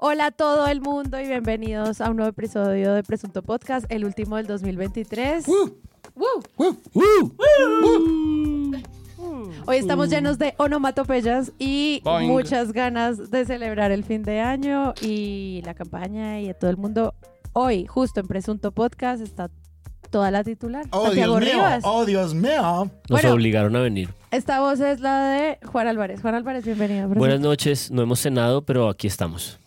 Hola a todo el mundo y bienvenidos a un nuevo episodio de Presunto Podcast, el último del 2023. Hoy estamos llenos de onomatopeyas y Boing. muchas ganas de celebrar el fin de año y la campaña y a todo el mundo. Hoy, justo en Presunto Podcast, está toda la titular. Oh, Santiago Dios mío. Oh, Dios mío. Nos Bueno. obligaron a venir. Esta voz es la de Juan Álvarez. Juan Álvarez, bienvenido. Buenas noches, no hemos cenado, pero aquí estamos.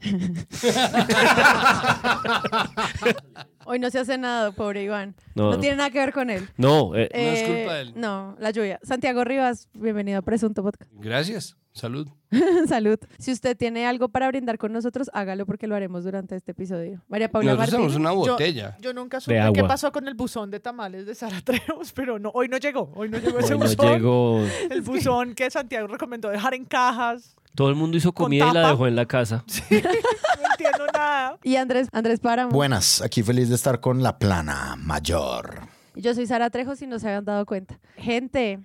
Hoy no se ha cenado, pobre Iván. No, No, tiene nada que ver con él. no, eh, No es Eh, culpa de él. No, la lluvia. Santiago Rivas, bienvenido a Presunto Podcast. Gracias. Salud. Salud. Si usted tiene algo para brindar con nosotros, hágalo porque lo haremos durante este episodio. María Paula Nosotros tenemos una botella. Yo nunca supe qué agua. pasó con el buzón de tamales de Sara Trejos, pero no, hoy no llegó. Hoy no llegó ese hoy no buzón. llegó. El buzón que Santiago recomendó dejar en cajas. Todo el mundo hizo comida y la tapa. dejó en la casa. No entiendo nada. Y Andrés, Andrés Páramo. Buenas, aquí feliz de estar con la plana mayor. Yo soy Sara Trejo, si no se habían dado cuenta. Gente,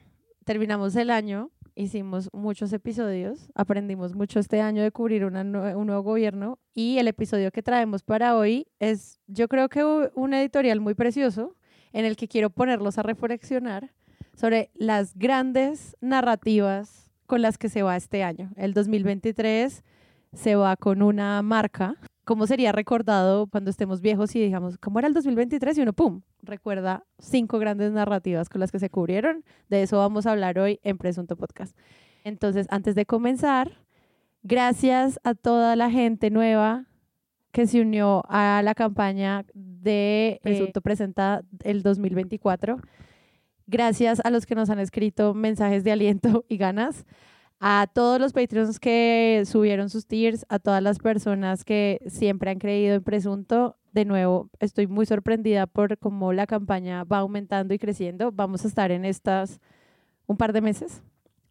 terminamos el año, hicimos muchos episodios, aprendimos mucho este año de cubrir una un nuevo gobierno y el episodio que traemos para hoy es, yo creo que un editorial muy precioso en el que quiero ponerlos a reflexionar sobre las grandes narrativas con las que se va este año. El 2023 se va con una marca. ¿Cómo sería recordado cuando estemos viejos y digamos, ¿cómo era el 2023? Y uno, ¡pum!, recuerda cinco grandes narrativas con las que se cubrieron. De eso vamos a hablar hoy en Presunto Podcast. Entonces, antes de comenzar, gracias a toda la gente nueva que se unió a la campaña de Presunto Presenta el 2024. Gracias a los que nos han escrito mensajes de aliento y ganas. A todos los Patreons que subieron sus tiers, a todas las personas que siempre han creído en Presunto, de nuevo, estoy muy sorprendida por cómo la campaña va aumentando y creciendo. Vamos a estar en estas un par de meses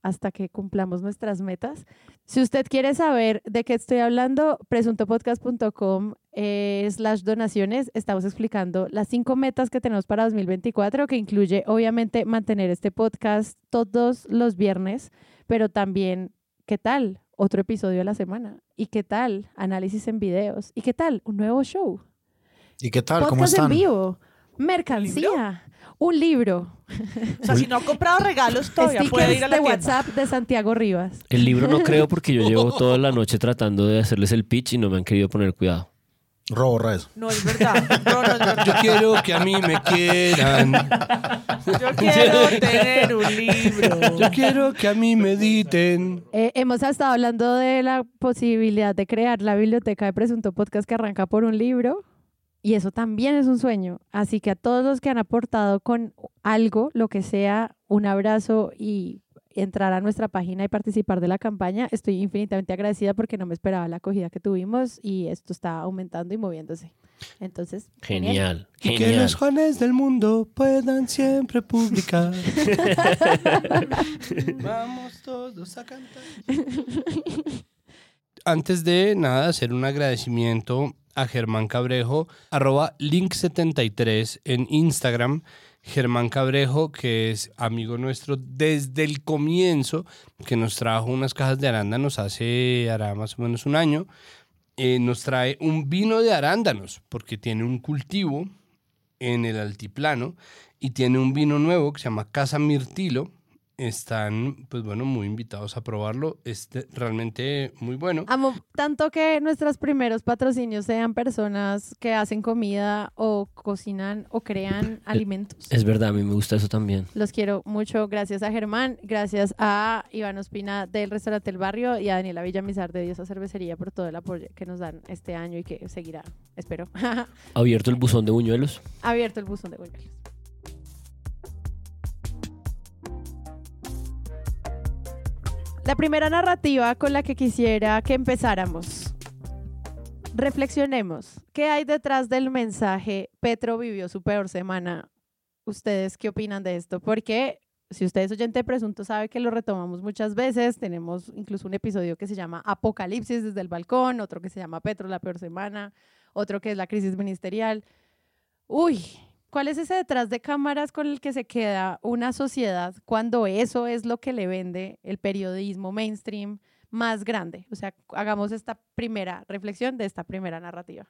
hasta que cumplamos nuestras metas. Si usted quiere saber de qué estoy hablando, presuntopodcast.com eh, slash donaciones. Estamos explicando las cinco metas que tenemos para 2024, que incluye obviamente mantener este podcast todos los viernes, pero también, ¿qué tal? Otro episodio a la semana. ¿Y qué tal? Análisis en videos. ¿Y qué tal? Un nuevo show. ¿Y qué tal? ¿Cómo Podcast en están? vivo. Mercancía. Un libro. O sea, si no ha comprado regalos todavía puede Stickers ir a la de tienda. WhatsApp de Santiago Rivas. El libro no creo porque yo llevo toda la noche tratando de hacerles el pitch y no me han querido poner cuidado. Roborra eso. No es verdad. No, no es verdad. Yo quiero que a mí me quieran. Yo quiero tener un libro. Yo quiero que a mí me editen. Eh, hemos estado hablando de la posibilidad de crear la biblioteca de Presunto Podcast que arranca por un libro. Y eso también es un sueño. Así que a todos los que han aportado con algo, lo que sea, un abrazo y entrar a nuestra página y participar de la campaña, estoy infinitamente agradecida porque no me esperaba la acogida que tuvimos y esto está aumentando y moviéndose. Entonces, Genial, Y que genial. los Juanes del mundo puedan siempre publicar. Vamos todos a cantar. Antes de nada, hacer un agradecimiento a Germán Cabrejo, arroba link73 en Instagram. Germán Cabrejo, que es amigo nuestro desde el comienzo, que nos trajo unas cajas de arándanos hace hará más o menos un año. Eh, nos trae un vino de arándanos, porque tiene un cultivo en el altiplano y tiene un vino nuevo que se llama Casa Mirtilo. Están, pues bueno, muy invitados a probarlo. Este realmente muy bueno. Amo tanto que nuestros primeros patrocinios sean personas que hacen comida o cocinan o crean alimentos. Es verdad, a mí me gusta eso también. Los quiero mucho. Gracias a Germán, gracias a Iván Ospina del Restaurante El Barrio y a Daniela Villamizar de Diosa Cervecería por todo el apoyo que nos dan este año y que seguirá, espero. Abierto el buzón de buñuelos. Abierto el buzón de buñuelos. La primera narrativa con la que quisiera que empezáramos. Reflexionemos. ¿Qué hay detrás del mensaje Petro vivió su peor semana? ¿Ustedes qué opinan de esto? Porque si usted es oyente de presunto sabe que lo retomamos muchas veces. Tenemos incluso un episodio que se llama Apocalipsis desde el balcón, otro que se llama Petro la peor semana, otro que es la crisis ministerial. Uy, ¿cuál es ese detrás de cámaras con el que se queda una sociedad cuando eso es lo que le vende el periodismo mainstream, más grande. O sea, hagamos esta primera reflexión de esta primera narrativa.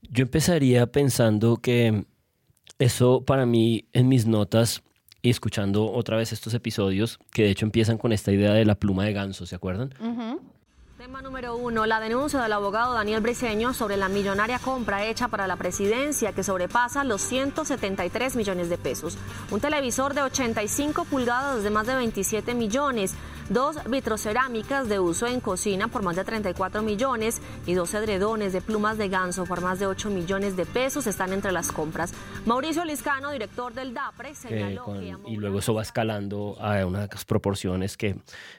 Yo empezaría pensando que eso para mí en mis notas y escuchando otra vez estos episodios, que de hecho empiezan con esta idea de la pluma de ganso, ¿se acuerdan? Ujú. Tema número uno, la denuncia del abogado Daniel Briceño sobre la millonaria compra hecha para la presidencia que sobrepasa los 173 millones de pesos. Un televisor de 85 pulgadas de más de 27 millones, dos vitrocerámicas de uso en cocina por más de 34 millones y dos edredones de plumas de ganso por más de 8 millones de pesos están entre las compras. Mauricio Liscano, director del DAPRE, Eh, señaló con- que... y luego eso va escalando a unas proporciones que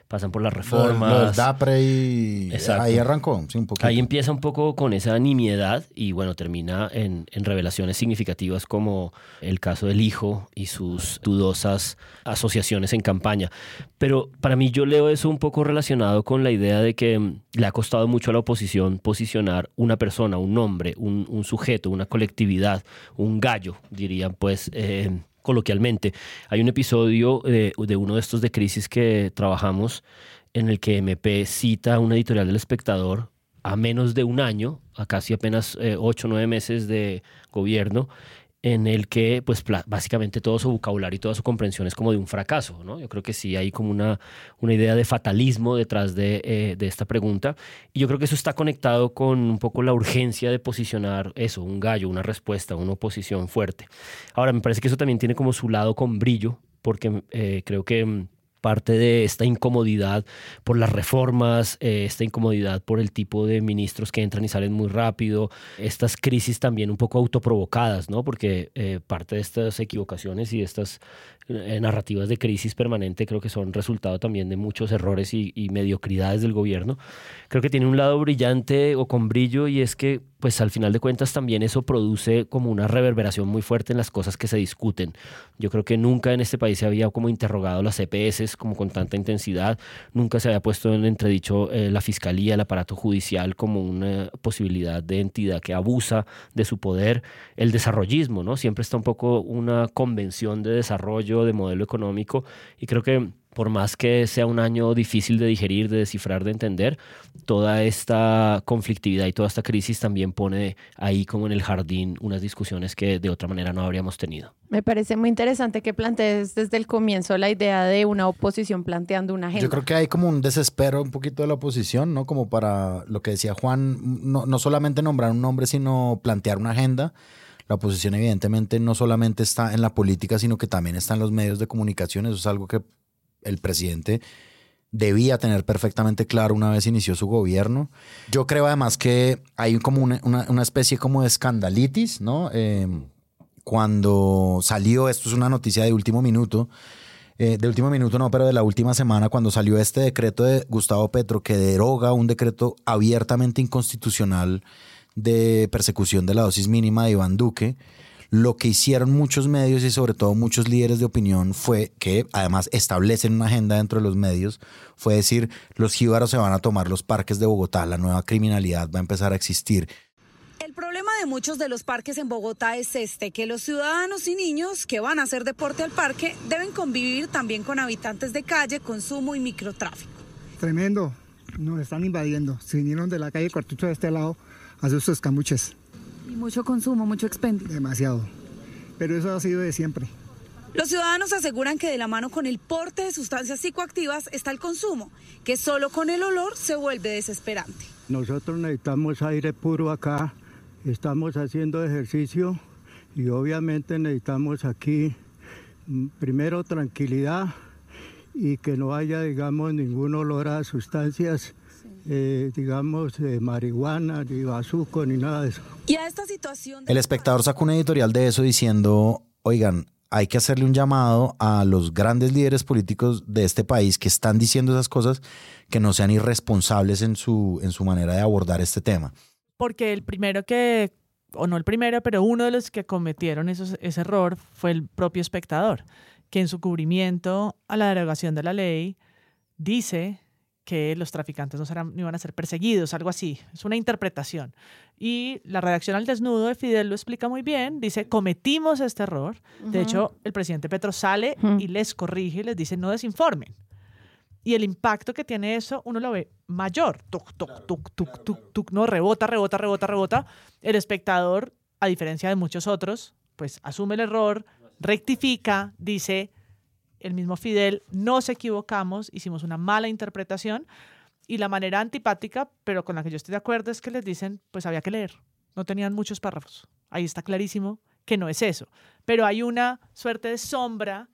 pasan por las lo reformas. del DAPRE y Exacto. ahí arrancó, sí, un poquito. Ahí empieza un poco con esa nimiedad y bueno, termina en, en revelaciones significativas como el caso del hijo y sus dudosas asociaciones en campaña. Pero para mí yo leo eso un poco relacionado con la idea de que mm, le ha costado mucho a la oposición posicionar una persona, un nombre, un, sujeto, una colectividad, un gallo, dirían pues. eh, coloquialmente. Hay un episodio eh, de uno de estos de crisis que trabajamos en el que MP cita una editorial del espectador a menos de un año, a casi apenas eh, ocho o nueve meses de gobierno, en el que pues básicamente todo su vocabulario y toda su comprensión es como de un fracaso, ¿no? Yo creo que sí hay como una, una idea de fatalismo detrás de, eh, de esta pregunta y yo creo que eso está conectado con un poco la urgencia de posicionar eso, un gallo, una respuesta, una oposición fuerte. Ahora, me parece que eso también tiene como su lado con brillo, porque eh, creo que mm, parte de esta incomodidad por las reformas, eh, esta incomodidad por el tipo de ministros que entran y salen muy rápido, estas crisis también un poco autoprovocadas, ¿no? Porque eh, parte de estas equivocaciones y de estas eh, narrativas de crisis permanente creo que son resultado también de muchos errores y, y mediocridades del gobierno. Creo que tiene un lado brillante o con brillo y es que pues al final de cuentas también eso produce como una reverberación muy fuerte en las cosas que se discuten. Yo creo que nunca en este país se había como interrogado las EPS como con tanta intensidad, nunca se había puesto en entredicho eh, la fiscalía, el aparato judicial como una posibilidad de entidad que abusa de su poder, el desarrollismo, ¿no? Siempre está un poco una convención de desarrollo, de modelo económico y creo que por más que sea un año difícil de digerir, de descifrar, de entender, toda esta conflictividad y toda esta crisis también pone ahí como en el jardín unas discusiones que de otra manera no habríamos tenido. Me parece muy interesante que plantees desde el comienzo la idea de una oposición planteando una agenda. Yo creo que hay como un desespero un poquito de la oposición, ¿no? Como para lo que decía Juan, no, no solamente nombrar un nombre, sino plantear una agenda. La oposición evidentemente no solamente está en la política, sino que también está en los medios de comunicación. Eso es algo que el presidente debía tener perfectamente claro una vez inició su gobierno. Yo creo además que hay como una, una- especie como de escandalitis, ¿no? Eh, cuando salió, esto es una noticia de último minuto, eh, de último minuto no, pero de la última semana, cuando salió este decreto de Gustavo Petro que deroga un decreto abiertamente inconstitucional de persecución de la dosis mínima de Iván Duque, lo que hicieron muchos medios y sobre todo muchos líderes de opinión fue que además establecen una agenda dentro de los medios, fue decir, los jíbaros se van a tomar los parques de Bogotá, la nueva criminalidad va a empezar a existir. El problema de muchos de los parques en Bogotá es este, que los ciudadanos y niños que van a hacer deporte al parque deben convivir también con habitantes de calle, consumo y microtráfico. Tremendo, nos están invadiendo. Se vinieron de la calle Cuartucho de este lado a hacer sus escamuches, Y mucho consumo, mucho expendio. demasiado. Pero eso ha sido de siempre. Los ciudadanos aseguran que de la mano con el porte de sustancias psicoactivas está el consumo, que solo con el olor se vuelve desesperante. Nosotros necesitamos aire puro acá, estamos haciendo ejercicio y obviamente necesitamos aquí mm, primero tranquilidad y que no haya, digamos, ningún olor a sustancias, eh, digamos, de marihuana, ni bazuco, ni nada de eso. Y a esta situación... de El espectador sacó una editorial de eso diciendo, oigan, hay que hacerle un llamado a los grandes líderes políticos de este país que están diciendo esas cosas, que no sean irresponsables en su, en su manera de abordar este tema. Porque el primero que, o no el primero, pero uno de los que cometieron esos- ese error fue el propio espectador, que en su cubrimiento a la derogación de la ley dice que los traficantes no, serán, no iban a ser perseguidos, algo así. Es una interpretación. Y la redacción al desnudo de Fidel lo explica muy bien. Dice, cometimos este error. De hecho, el presidente Petro sale y les corrige y les dice, no desinformen. y el impacto que tiene eso, uno lo ve mayor. Tuc, tuc, tuc, tuc, tuc, tuc, no, rebota, rebota, rebota, rebota. El espectador, a diferencia de muchos otros, pues asume el error, rectifica, dice, el mismo Fidel, nos equivocamos, hicimos una mala interpretación. Y la manera antipática, pero con la que yo estoy de acuerdo, es que les dicen, pues había que leer. No tenían muchos párrafos. Ahí está clarísimo que no es eso. Pero hay una suerte de sombra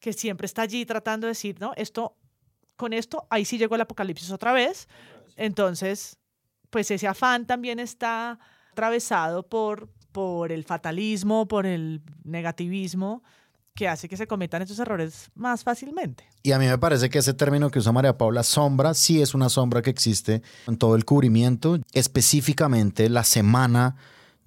que siempre está allí tratando de decir, no, esto, con esto, ahí sí llegó el apocalipsis otra vez. Entonces, pues ese afán también está atravesado por, por el fatalismo, por el negativismo que hace que se cometan estos errores más fácilmente. Y a mí me parece que ese término que usa María Paula, sombra, sí es una sombra que existe en todo el cubrimiento, específicamente la semana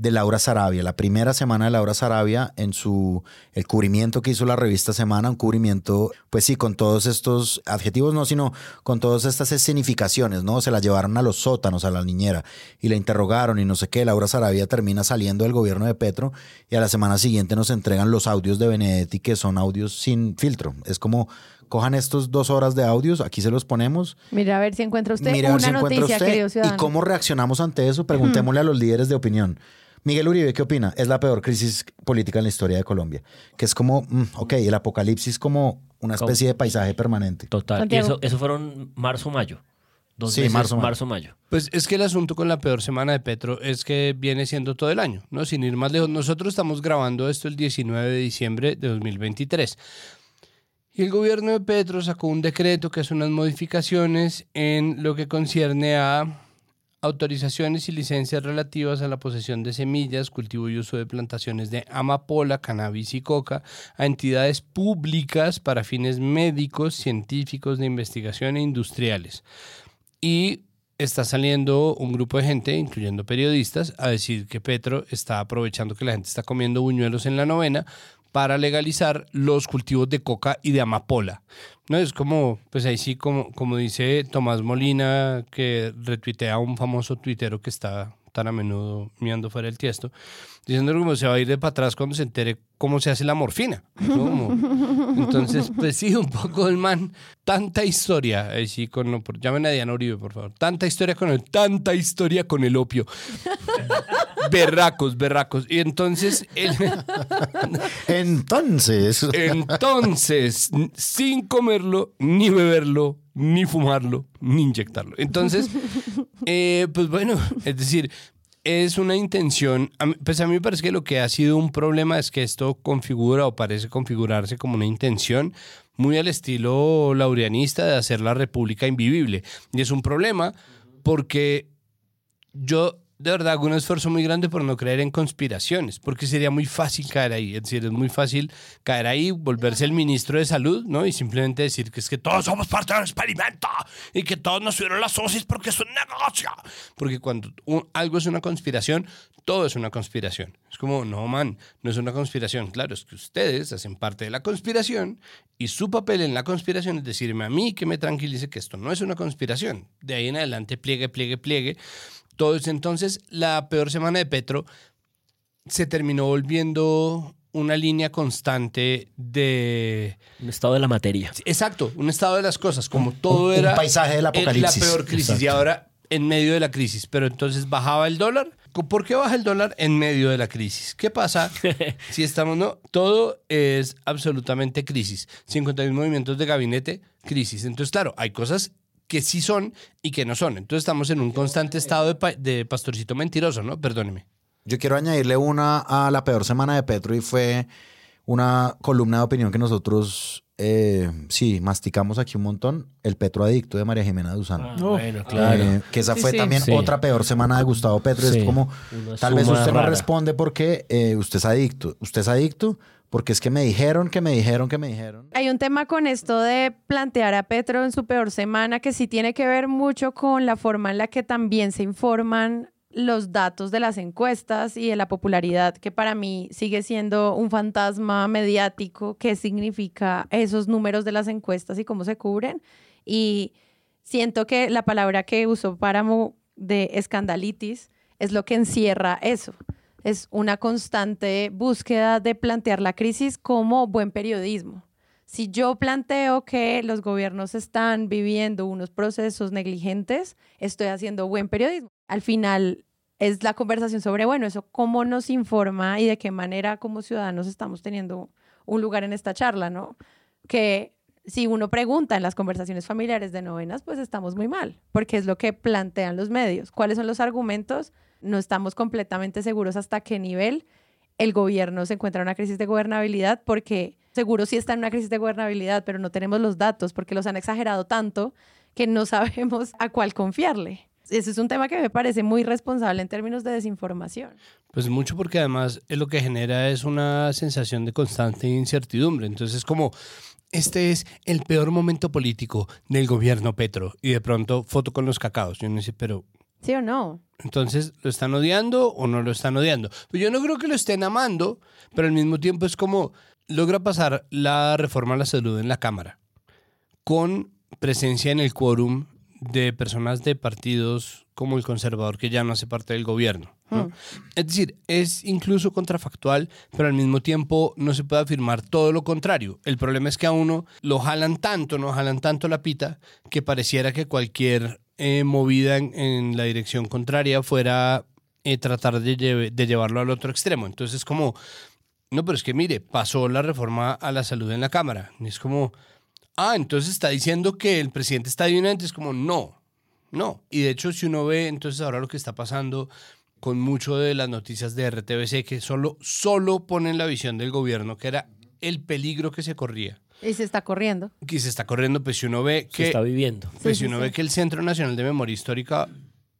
de Laura Sarabia, la primera semana de Laura Sarabia en su el cubrimiento que hizo la revista Semana, un cubrimiento, pues sí, con todos estos adjetivos, no, sino con todas estas escenificaciones, ¿no? Se la llevaron a los sótanos, a la niñera, y la interrogaron y no sé qué. Laura Sarabia termina saliendo del gobierno de Petro y a la semana siguiente nos entregan los audios de Benedetti, que son audios sin filtro. Es como cojan estos dos horas de audios, aquí se los ponemos. Mira a ver si encuentra usted Mire a ver una si encuentra noticia, usted querido y cómo reaccionamos ante eso. Preguntémosle a los líderes de opinión. Miguel Uribe, ¿qué opina? Es la peor crisis política en la historia de Colombia. Que es como, mm, ok, el apocalipsis como una especie de paisaje permanente. Total. Y eso, eso fueron marzo-mayo. Dos Sí, meses, marzo-mayo. marzo-mayo. Pues es que el asunto con la peor semana de Petro es que viene siendo todo el año, ¿no? Sin ir más lejos. Nosotros estamos grabando esto el 19 de diciembre de 2023. Y el gobierno de Petro sacó un decreto que hace unas modificaciones en lo que concierne a autorizaciones y licencias relativas a la posesión de semillas, cultivo y uso de plantaciones de amapola, cannabis y coca a entidades públicas para fines médicos, científicos, de investigación e industriales. Y está saliendo un grupo de gente, incluyendo periodistas, a decir que Petro está aprovechando que la gente está comiendo buñuelos en la novena para legalizar los cultivos de coca y de amapola. No es como, pues ahí sí, como, como dice Tomás Molina, que retuitea a un famoso tuitero que está tan a menudo miando fuera del tiesto, diciendo como se va a ir de para atrás cuando se entere cómo se hace la morfina. entonces, pues sí, un poco el man, tanta historia, ahí sí, con, llamen a Diana Uribe, por favor, tanta historia con el, tanta historia con el opio. Berracos, berracos. Y entonces, Entonces, entonces, sin comerlo, ni beberlo, ni fumarlo, ni inyectarlo. Entonces, eh, pues bueno, es decir, es una intención, pues a mí me parece que lo que ha sido un problema es que esto configura o parece configurarse como una intención muy al estilo laureanista de hacer la república invivible. Y es un problema porque yo de verdad hago un esfuerzo muy grande por no creer en conspiraciones, porque sería muy fácil caer ahí. Es decir, es muy fácil caer ahí, volverse el ministro de salud, ¿no? Y simplemente decir que es que todos somos parte del experimento y que todos nos subieron las dosis porque es un negocio. Porque cuando un- algo es una conspiración, todo es una conspiración. Es como, no, man, no es una conspiración. Claro, es que ustedes hacen parte de la conspiración y su papel en la conspiración es decirme a mí que me tranquilice que esto no es una conspiración. De ahí en adelante, pliegue, pliegue, pliegue. Todo. Entonces, la peor semana de Petro se terminó volviendo una línea constante de... Un estado de la materia. Exacto, un estado de las cosas, como todo un era... paisaje del apocalipsis. La peor crisis y ahora en medio de la crisis. Pero entonces bajaba el dólar. ¿Por qué baja el dólar en medio de la crisis? ¿Qué pasa si estamos, no? Todo es absolutamente crisis. 51 movimientos de gabinete, crisis. Entonces, claro, hay cosas que sí son y que no son. Entonces estamos en un constante estado de, pa- de pastorcito mentiroso, ¿no? Perdóneme. yo quiero añadirle una a la peor semana de Petro y fue una columna de opinión que nosotros, eh, sí, masticamos aquí un montón, el Petro Adicto de María Jimena Duzán. Ah, Oh. bueno, claro. Eh, que esa Sí, fue sí. también Sí. otra peor semana de Gustavo Petro. Sí. Es como, tal vez usted no responde porque eh, usted es adicto. Usted es adicto porque es que me dijeron, que me dijeron, que me dijeron. Hay un tema con esto de plantear a Petro en su peor semana que sí tiene que ver mucho con la forma en la que también se informan los datos de las encuestas y de la popularidad, que para mí sigue siendo un fantasma mediático, qué significa esos números de las encuestas y cómo se cubren. Y siento que la palabra que usó Páramo de escandalitis es lo que encierra eso. Es una constante búsqueda de plantear la crisis como buen periodismo Si yo planteo que los gobiernos están viviendo unos procesos negligentes, estoy haciendo buen periodismo. Al final es la conversación sobre, bueno, eso cómo nos informa y de qué manera como ciudadanos estamos teniendo un lugar en esta charla, ¿no? Que si uno pregunta en las conversaciones familiares de novenas, pues estamos muy mal, porque es lo que plantean los medios. ¿Cuáles son los argumentos? No estamos completamente seguros hasta qué nivel el gobierno se encuentra en una crisis de gobernabilidad, porque seguro sí está en una crisis de gobernabilidad, pero no tenemos los datos porque los han exagerado tanto que no sabemos a cuál confiarle. Ese es un tema que me parece muy responsable en términos de desinformación. Pues mucho porque además lo que genera es una sensación de constante incertidumbre. Entonces es como, este es el peor momento político del gobierno Petro. Y de pronto foto con los cacaos. Yo no sé, pero... ¿Sí o no? Entonces, ¿lo están odiando o no lo están odiando? Pues yo no creo que lo estén amando, pero al mismo tiempo es como logra pasar la reforma a la salud en la Cámara con presencia en el quórum de personas de partidos como el conservador que ya no hace parte del gobierno. Hmm. Es decir, es incluso contrafactual, pero al mismo tiempo no se puede afirmar todo lo contrario. El problema es que a uno lo jalan tanto, no jalan tanto la pita, que pareciera que cualquier eh, movida en, la dirección contraria fuera eh, tratar de llevarlo al otro extremo. Entonces, como, no, pero es que mire, pasó la reforma a la salud en la Cámara. Y es como, ah, entonces está diciendo que el presidente está divinante. Es como, no, no. Y de hecho, si uno ve entonces ahora lo que está pasando con mucho de las noticias de RTBC, que solo, solo ponen la visión del gobierno, que era el peligro que se corría. Y se está corriendo. Que se está corriendo, pues si uno ve Se que... está viviendo. Pues Sí, si sí, uno sí. ve que el Centro Nacional de Memoria Histórica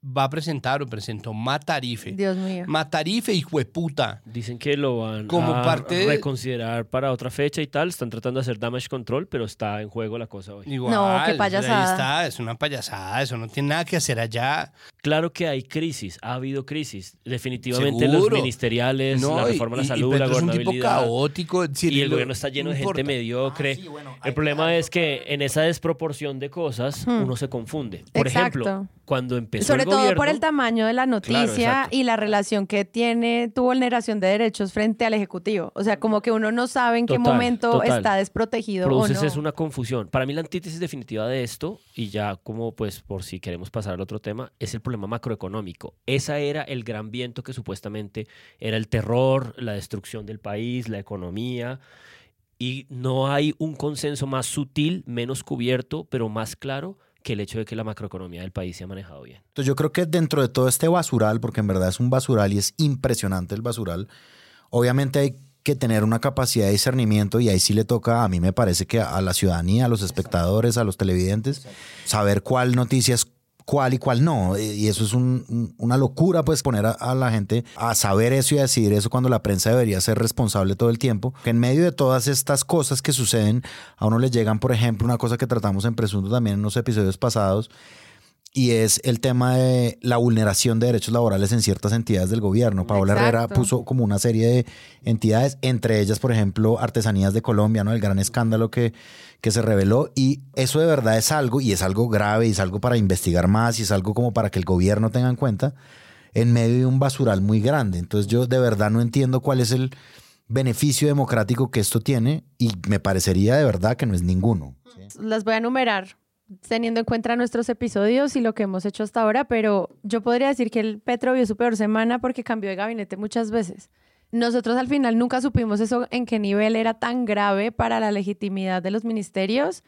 va a presentar o presentó Matarife. Dios mío. Matarife, hijo de puta. Dicen que lo van Como a parte de- reconsiderar para otra fecha y tal. Están tratando de hacer damage control, pero está en juego la cosa hoy. Igual, No, qué Ahí payasada. está, es una payasada, eso no tiene nada que hacer allá. Claro que hay crisis, ha habido crisis. Definitivamente los Seguro. ministeriales, No, la y- reforma a la y- y salud, la Petro es un tipo gobernabilidad. caótico. decir, y el lo- gobierno está lleno no de gente importa. mediocre. sí, bueno, hay el que problema darle es que en esa desproporción de cosas Hmm. uno se confunde. Por Exacto. ejemplo, cuando empezó Sobre el todo por el tamaño de la noticia y la relación que tiene tu vulneración de derechos frente al Ejecutivo. O sea, como que uno no sabe en qué momento total. está desprotegido o produces no. es una confusión. Para mí la antítesis definitiva de esto, y ya como pues por si queremos pasar al otro tema, es el problema macroeconómico. Esa era el gran viento que supuestamente era el terror, la destrucción del país, la economía. Y no hay un consenso más sutil, menos cubierto, pero más claro que el hecho de que la macroeconomía del país se ha manejado bien. Entonces yo creo que dentro de todo este basural, porque en verdad es un basural y es impresionante el basural, obviamente hay que tener una capacidad de discernimiento y ahí sí le toca, a mí me parece que a la ciudadanía, a los espectadores, a los televidentes, saber cuál noticia es cuál y cuál no. Y eso es un- un- una locura, pues poner a, a la gente a saber eso y a decidir eso cuando la prensa debería ser responsable todo el tiempo. Que en medio de todas estas cosas que suceden, a uno le llegan, por ejemplo, una cosa que tratamos en Presunto también en los episodios pasados, y es el tema de la vulneración de derechos laborales en ciertas entidades del gobierno. Paola Exacto. Herrera puso como una serie de entidades, entre ellas, por ejemplo, Artesanías de Colombia, ¿no? El gran escándalo que, que se reveló. Y eso de verdad es algo, y es algo grave, y es algo para investigar más, y es algo como para que el gobierno tenga en cuenta, en medio de un basural muy grande. Entonces yo de verdad no entiendo cuál es el beneficio democrático que esto tiene, y me parecería de verdad que no es ninguno. Las voy a enumerar teniendo en cuenta nuestros episodios y lo que hemos hecho hasta ahora, pero yo podría decir que el Petro vio su peor semana porque cambió de gabinete muchas veces. Nosotros al final nunca supimos eso en qué nivel era tan grave para la legitimidad de los ministerios.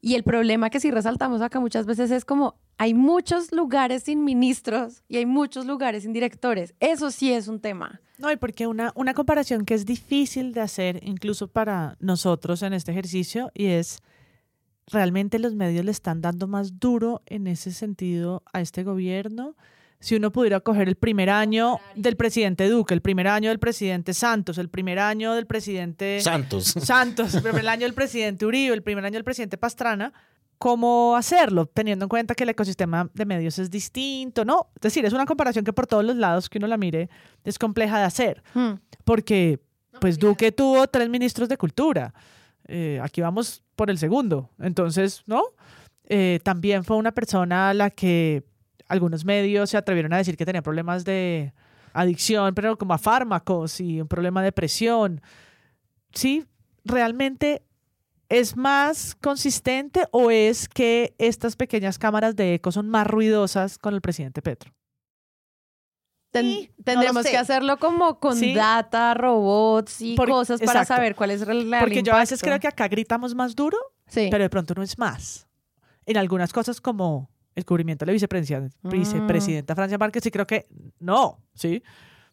Y el problema que sí resaltamos acá muchas veces es como hay muchos lugares sin ministros y hay muchos lugares sin directores. Eso sí es un tema. No, y porque una, una comparación que es difícil de hacer incluso para nosotros en este ejercicio y es realmente los medios le están dando más duro en ese sentido a este gobierno. Si uno pudiera coger el primer año del presidente Duque, el primer año del presidente Santos, el primer año del presidente Santos. Santos, el primer año del presidente Uribe, el primer año del presidente Pastrana, ¿cómo hacerlo? Teniendo en cuenta que el ecosistema de medios es distinto, ¿no? Es decir, es una comparación que por todos los lados que uno la mire es compleja de hacer, Hmm. porque pues Duque tuvo tres ministros de cultura. Eh, aquí vamos por el segundo. Entonces, ¿no? Eh, también fue una persona a la que algunos medios se atrevieron a decir que tenía problemas de adicción, pero como a fármacos y un problema de presión. Sí, realmente ¿Es más consistente o es que estas pequeñas cámaras de eco son más ruidosas con el presidente Petro? Ten- Sí, tendremos que hacerlo como con Sí. data, robots y Por- cosas para exacto. saber cuál es el real Porque yo a veces creo que acá gritamos más duro, Sí. pero de pronto no es más. En algunas cosas como el cubrimiento de la vicepresidenta, Mm. vicepresidenta Francia Márquez, sí creo que no, ¿sí?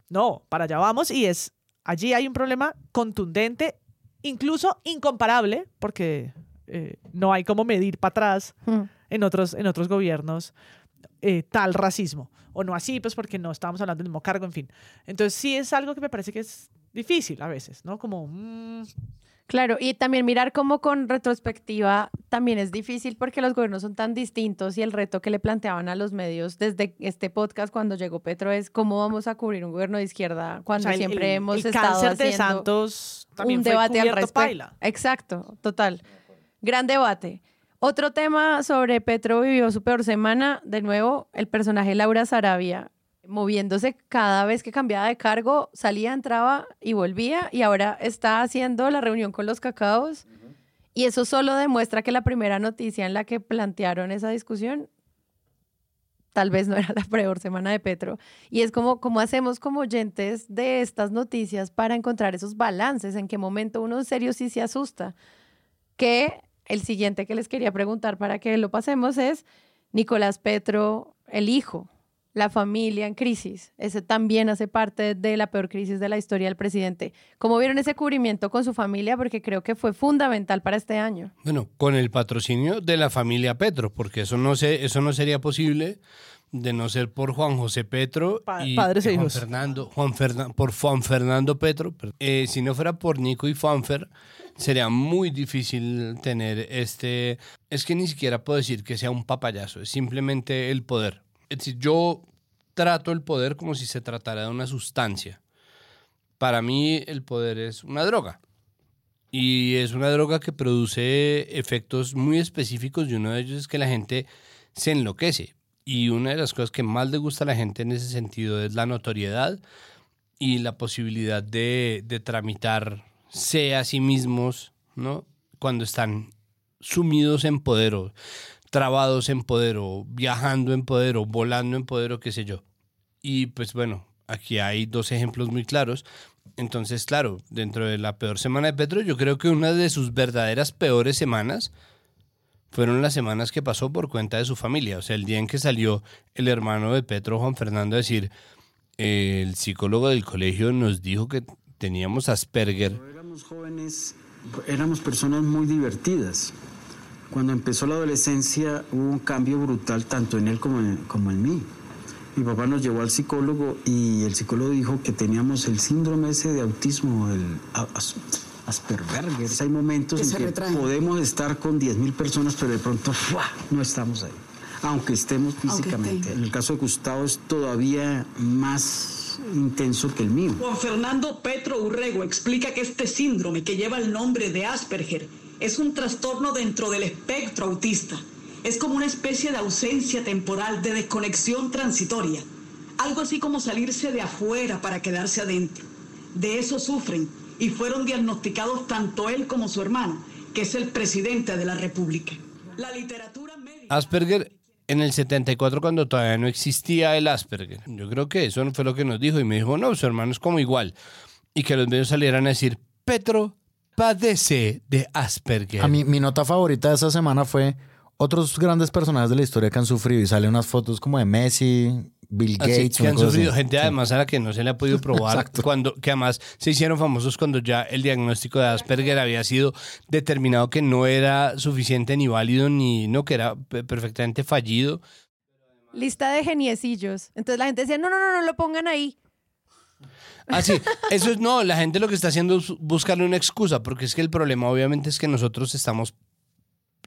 No, para allá vamos y es, allí hay un problema contundente, incluso incomparable, porque eh, no hay cómo medir para atrás Mm. en otros, en otros gobiernos eh, tal racismo. O no así, pues porque no estábamos hablando del mismo cargo, en fin. Entonces sí es algo que me parece que es difícil a veces, ¿no? Como... mm, Claro, y también mirar cómo con retrospectiva también es difícil porque los gobiernos son tan distintos y el reto que le planteaban a los medios desde este podcast cuando llegó Petro es cómo vamos a cubrir un gobierno de izquierda cuando O sea, el- siempre el- hemos el estado cáncer de haciendo Santos también un fue debate al respecto. paila. Exacto, total. Gran debate. Otro tema sobre Petro vivió su peor semana, de nuevo, el personaje Laura Sarabia, moviéndose cada vez que cambiaba de cargo, salía, entraba y volvía, y ahora está haciendo la reunión con los cacaos. Y eso solo demuestra que la primera noticia en la que plantearon esa discusión tal vez no era la peor semana de Petro. Y es como, como hacemos como oyentes de estas noticias para encontrar esos balances, en qué momento uno en serio sí se asusta. Que el siguiente que les quería preguntar para que lo pasemos es Nicolás Petro, el hijo, la familia en crisis. Ese también hace parte de la peor crisis de la historia del presidente. ¿Cómo vieron ese cubrimiento con su familia? Porque creo que fue fundamental para este año. Bueno, con el patrocinio de la familia Petro, porque eso no, se, eso no sería posible de no ser por Juan José Petro Pa- y, padres e y Juan hijos. Fernando, Juan Fernan- por Juan Fernando Petro. Eh, si no fuera por Nico y Juanfer, sería muy difícil tener este... Es que ni siquiera puedo decir que sea un papayazo, es simplemente el poder. Es decir, yo trato el poder como si se tratara de una sustancia. Para mí el poder es una droga. Y es una droga que produce efectos muy específicos y uno de ellos es que la gente se enloquece. Y una de las cosas que más le gusta a la gente en ese sentido es la notoriedad y la posibilidad de, de tramitarse a sí mismos, ¿no? Cuando están sumidos en poder trabados en poder o viajando en poder o volando en poder qué sé yo. Y pues bueno, aquí hay dos ejemplos muy claros. Entonces, claro, dentro de la peor semana de Petro, yo creo que una de sus verdaderas peores semanas fueron las semanas que pasó por cuenta de su familia. O sea, el día en que salió el hermano de Petro, Juan Fernando, a decir, el psicólogo del colegio nos dijo que teníamos Asperger. Cuando éramos jóvenes, éramos personas muy divertidas. Cuando empezó la adolescencia hubo un cambio brutal tanto en él como en, como en mí. Mi papá nos llevó al psicólogo y el psicólogo dijo que teníamos el síndrome ese de autismo, el Asperger. Hay momentos Que en que retraen. podemos estar con 10.000 personas, pero de pronto ¡fua! no estamos ahí. Aunque estemos físicamente. En el caso de Gustavo es todavía más intenso que el mío. Juan Fernando Petro Urrego explica que este síndrome que lleva el nombre de Asperger es un trastorno dentro del espectro autista. Es como una especie de ausencia temporal, de desconexión transitoria. Algo así como salirse de afuera para quedarse adentro. De eso sufren y fueron diagnosticados tanto él como su hermano, que es el presidente de la República. La literatura médica... Asperger en el 74 cuando todavía no existía el Asperger. Yo creo que eso fue lo que nos dijo y me dijo, no, su hermano es como igual. Y que los medios salieran a decir, Petro padece de Asperger. A mí, mi nota favorita de esa semana fue otros grandes personajes de la historia que han sufrido y salen unas fotos como de Messi, Bill Así Gates. que una han sufrido así. gente Sí. además a la que no se le ha podido probar Exacto. cuando que además se hicieron famosos cuando ya el diagnóstico de Asperger había sido determinado que no era suficiente ni válido ni no que era pe- perfectamente fallido Lista de geniecillos. Entonces la gente decía, no, no, no, no lo pongan ahí. Así, eso es no, la gente lo que está haciendo es buscarle una excusa, porque es que el problema obviamente es que nosotros estamos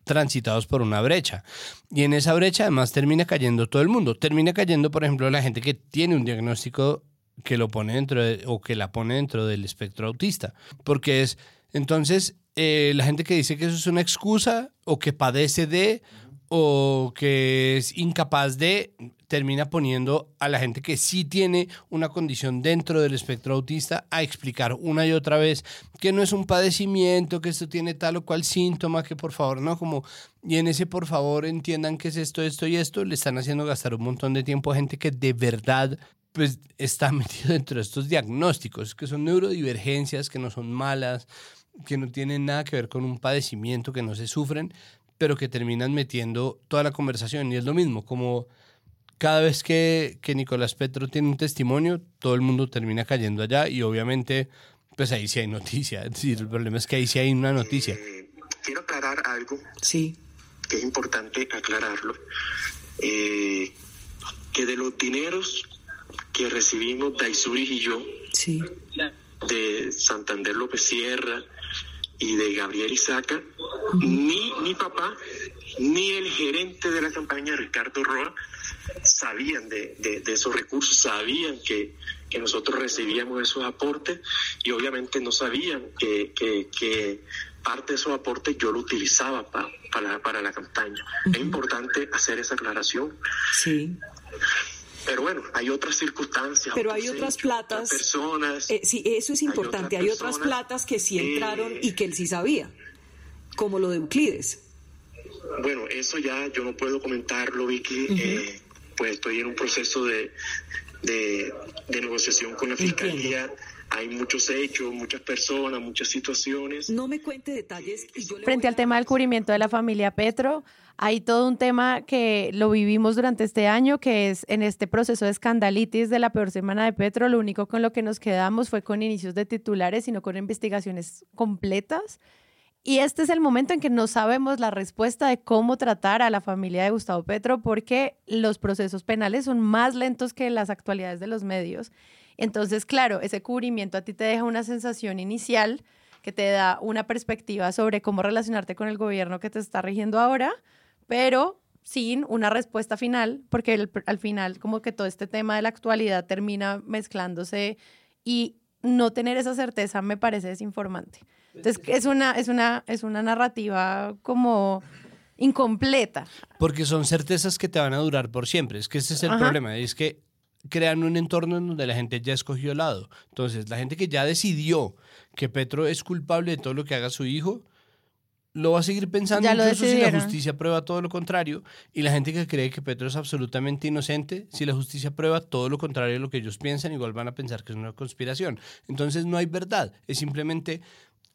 transitados por una brecha. Y en esa brecha además termina cayendo todo el mundo. Termina cayendo, por ejemplo, la gente que tiene un diagnóstico que lo pone dentro de- o que la pone dentro del espectro autista. Porque es, entonces, eh, la gente que dice que eso es una excusa o que padece de o que es incapaz de, termina poniendo a la gente que sí tiene una condición dentro del espectro autista a explicar una y otra vez que no es un padecimiento, que esto tiene tal o cual síntoma, que por favor, no, como, y en ese por favor entiendan que es esto, esto y esto, le están haciendo gastar un montón de tiempo a gente que de verdad pues está metido dentro de estos diagnósticos, que son neurodivergencias, que no son malas, que no tienen nada que ver con un padecimiento, que no se sufren, pero que terminan metiendo toda la conversación. Y es lo mismo, como cada vez que, que Nicolás Petro tiene un testimonio, todo el mundo termina cayendo allá y obviamente, pues ahí sí hay noticia. Es decir, el problema es que ahí sí hay una noticia. Eh, quiero aclarar algo. Sí. Que es importante aclararlo. Eh, que de los dineros que recibimos Daisuris y yo, sí. de Santander López Sierra y de Gabriel Isaca, ni mi papá ni el gerente de la campaña, Ricardo Roa, sabían de, de, esos recursos, sabían que, que, nosotros recibíamos esos aportes y obviamente no sabían que, que, que parte de esos aportes yo lo utilizaba para, para la campaña. Es importante hacer esa aclaración. Sí. Pero bueno, hay otras circunstancias. Pero hay otras platas. personas. Eh, sí, eso es importante. Hay otras, platas que sí entraron y que él sí sabía, como lo de Euclides. Bueno, eso ya yo no puedo comentarlo, Vicky. Eh, pues estoy en un proceso de, de, negociación con la fiscalía. Hay muchos hechos, muchas personas, muchas situaciones. No me cuente detalles. Frente al tema del cubrimiento de la familia Petro, hay todo un tema que lo vivimos durante este año, que es en este proceso de escandalitis de la peor semana de Petro. Lo único con lo que nos quedamos fue con inicios de titulares, sino con investigaciones completas. Y este es el momento en que no sabemos la respuesta de cómo tratar a la familia de Gustavo Petro porque los procesos penales son más lentos que las actualidades de los medios. Entonces, claro, ese cubrimiento a ti te deja una sensación inicial que te da una perspectiva sobre cómo relacionarte con el gobierno que te está rigiendo ahora, pero sin una respuesta final, porque al final como que todo este tema de la actualidad termina mezclándose y no tener esa certeza me parece desinformante. Entonces, es una, es una, es una narrativa como incompleta. Porque son certezas que te van a durar por siempre. Es que ese es el problema. Es que crean un entorno en donde la gente ya escogió lado. Entonces, la gente que ya decidió que Petro es culpable de todo lo que haga su hijo, lo va a seguir pensando incluso si la justicia prueba todo lo contrario. Y la gente que cree que Petro es absolutamente inocente, si la justicia prueba todo lo contrario de lo que ellos piensan, igual van a pensar que es una conspiración. Entonces no hay verdad, es simplemente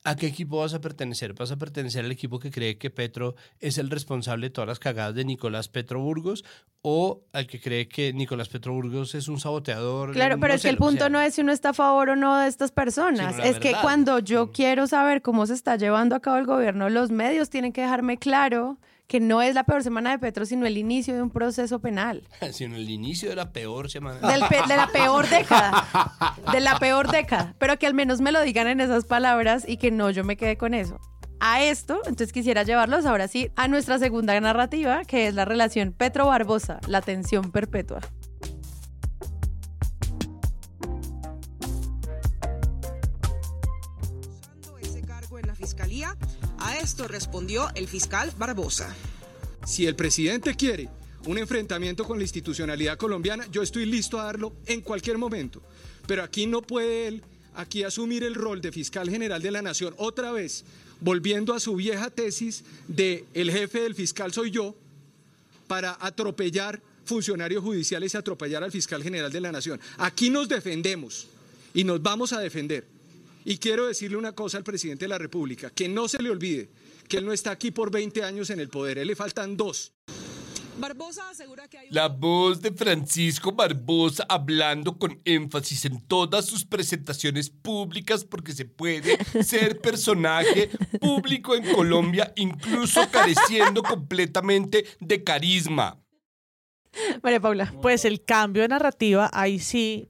¿A qué equipo vas a pertenecer? ¿Vas a pertenecer al equipo que cree que Petro es el responsable de todas las cagadas de Nicolás Petro Burgos o al que cree que Nicolás Petro Burgos es un saboteador? Claro, pero es que el punto no es si uno está a favor o no de estas personas. es que cuando yo mm. quiero saber cómo se está llevando a cabo el gobierno, los medios tienen que dejarme claro que no es la peor semana de Petro, sino el inicio de un proceso penal. sino el inicio de la peor semana. de la peor década. De la peor década. Pero que al menos me lo digan en esas palabras y que no yo me quede con eso. A esto, entonces quisiera llevarlos ahora sí a nuestra segunda narrativa, que es la relación Petro-Barbosa, la tensión perpetua. ese cargo en la fiscalía a esto respondió el fiscal Barbosa. Si el presidente quiere un enfrentamiento con la institucionalidad colombiana, yo estoy listo a darlo en cualquier momento. Pero aquí no puede él aquí asumir el rol de fiscal general de la nación otra vez, volviendo a su vieja tesis de el jefe del fiscal soy yo, para atropellar funcionarios judiciales y atropellar al fiscal general de la nación. Aquí nos defendemos y nos vamos a defender. Y quiero decirle una cosa al presidente de la República, que no se le olvide que él no está aquí por 20 años en el poder, él le faltan dos. Barbosa asegura que hay... La voz de Francisco Barbosa hablando con énfasis en todas sus presentaciones públicas porque se puede ser personaje público en Colombia incluso careciendo completamente de carisma. María Paula. Pues el cambio de narrativa ahí sí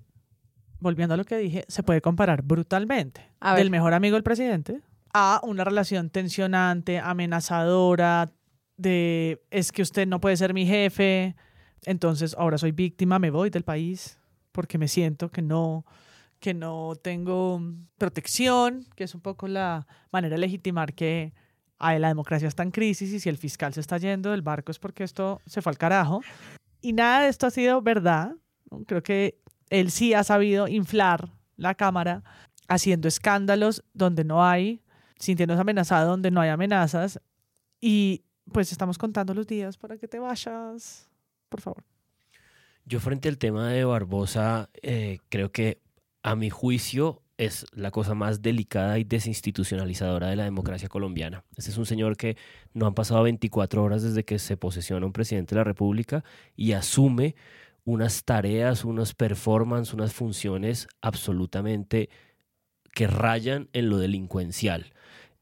volviendo a lo que dije, se puede comparar brutalmente del mejor amigo del presidente a una relación tensionante, amenazadora, de es que usted no puede ser mi jefe, entonces ahora soy víctima, me voy del país porque me siento que no que no tengo protección, que es un poco la manera de legitimar que ay, la democracia está en crisis y si el fiscal se está yendo del barco es porque esto se fue al carajo. Y nada de esto ha sido verdad. Creo que él sí ha sabido inflar la Cámara haciendo escándalos donde no hay, sintiéndose amenazado donde no hay amenazas. Y pues estamos contando los días para que te vayas, por favor. Yo frente al tema de Barbosa, eh, creo que a mi juicio es la cosa más delicada y desinstitucionalizadora de la democracia colombiana. Este es un señor que no han pasado 24 horas desde que se posesiona un presidente de la República y asume unas tareas, unas performances, unas funciones absolutamente que rayan en lo delincuencial.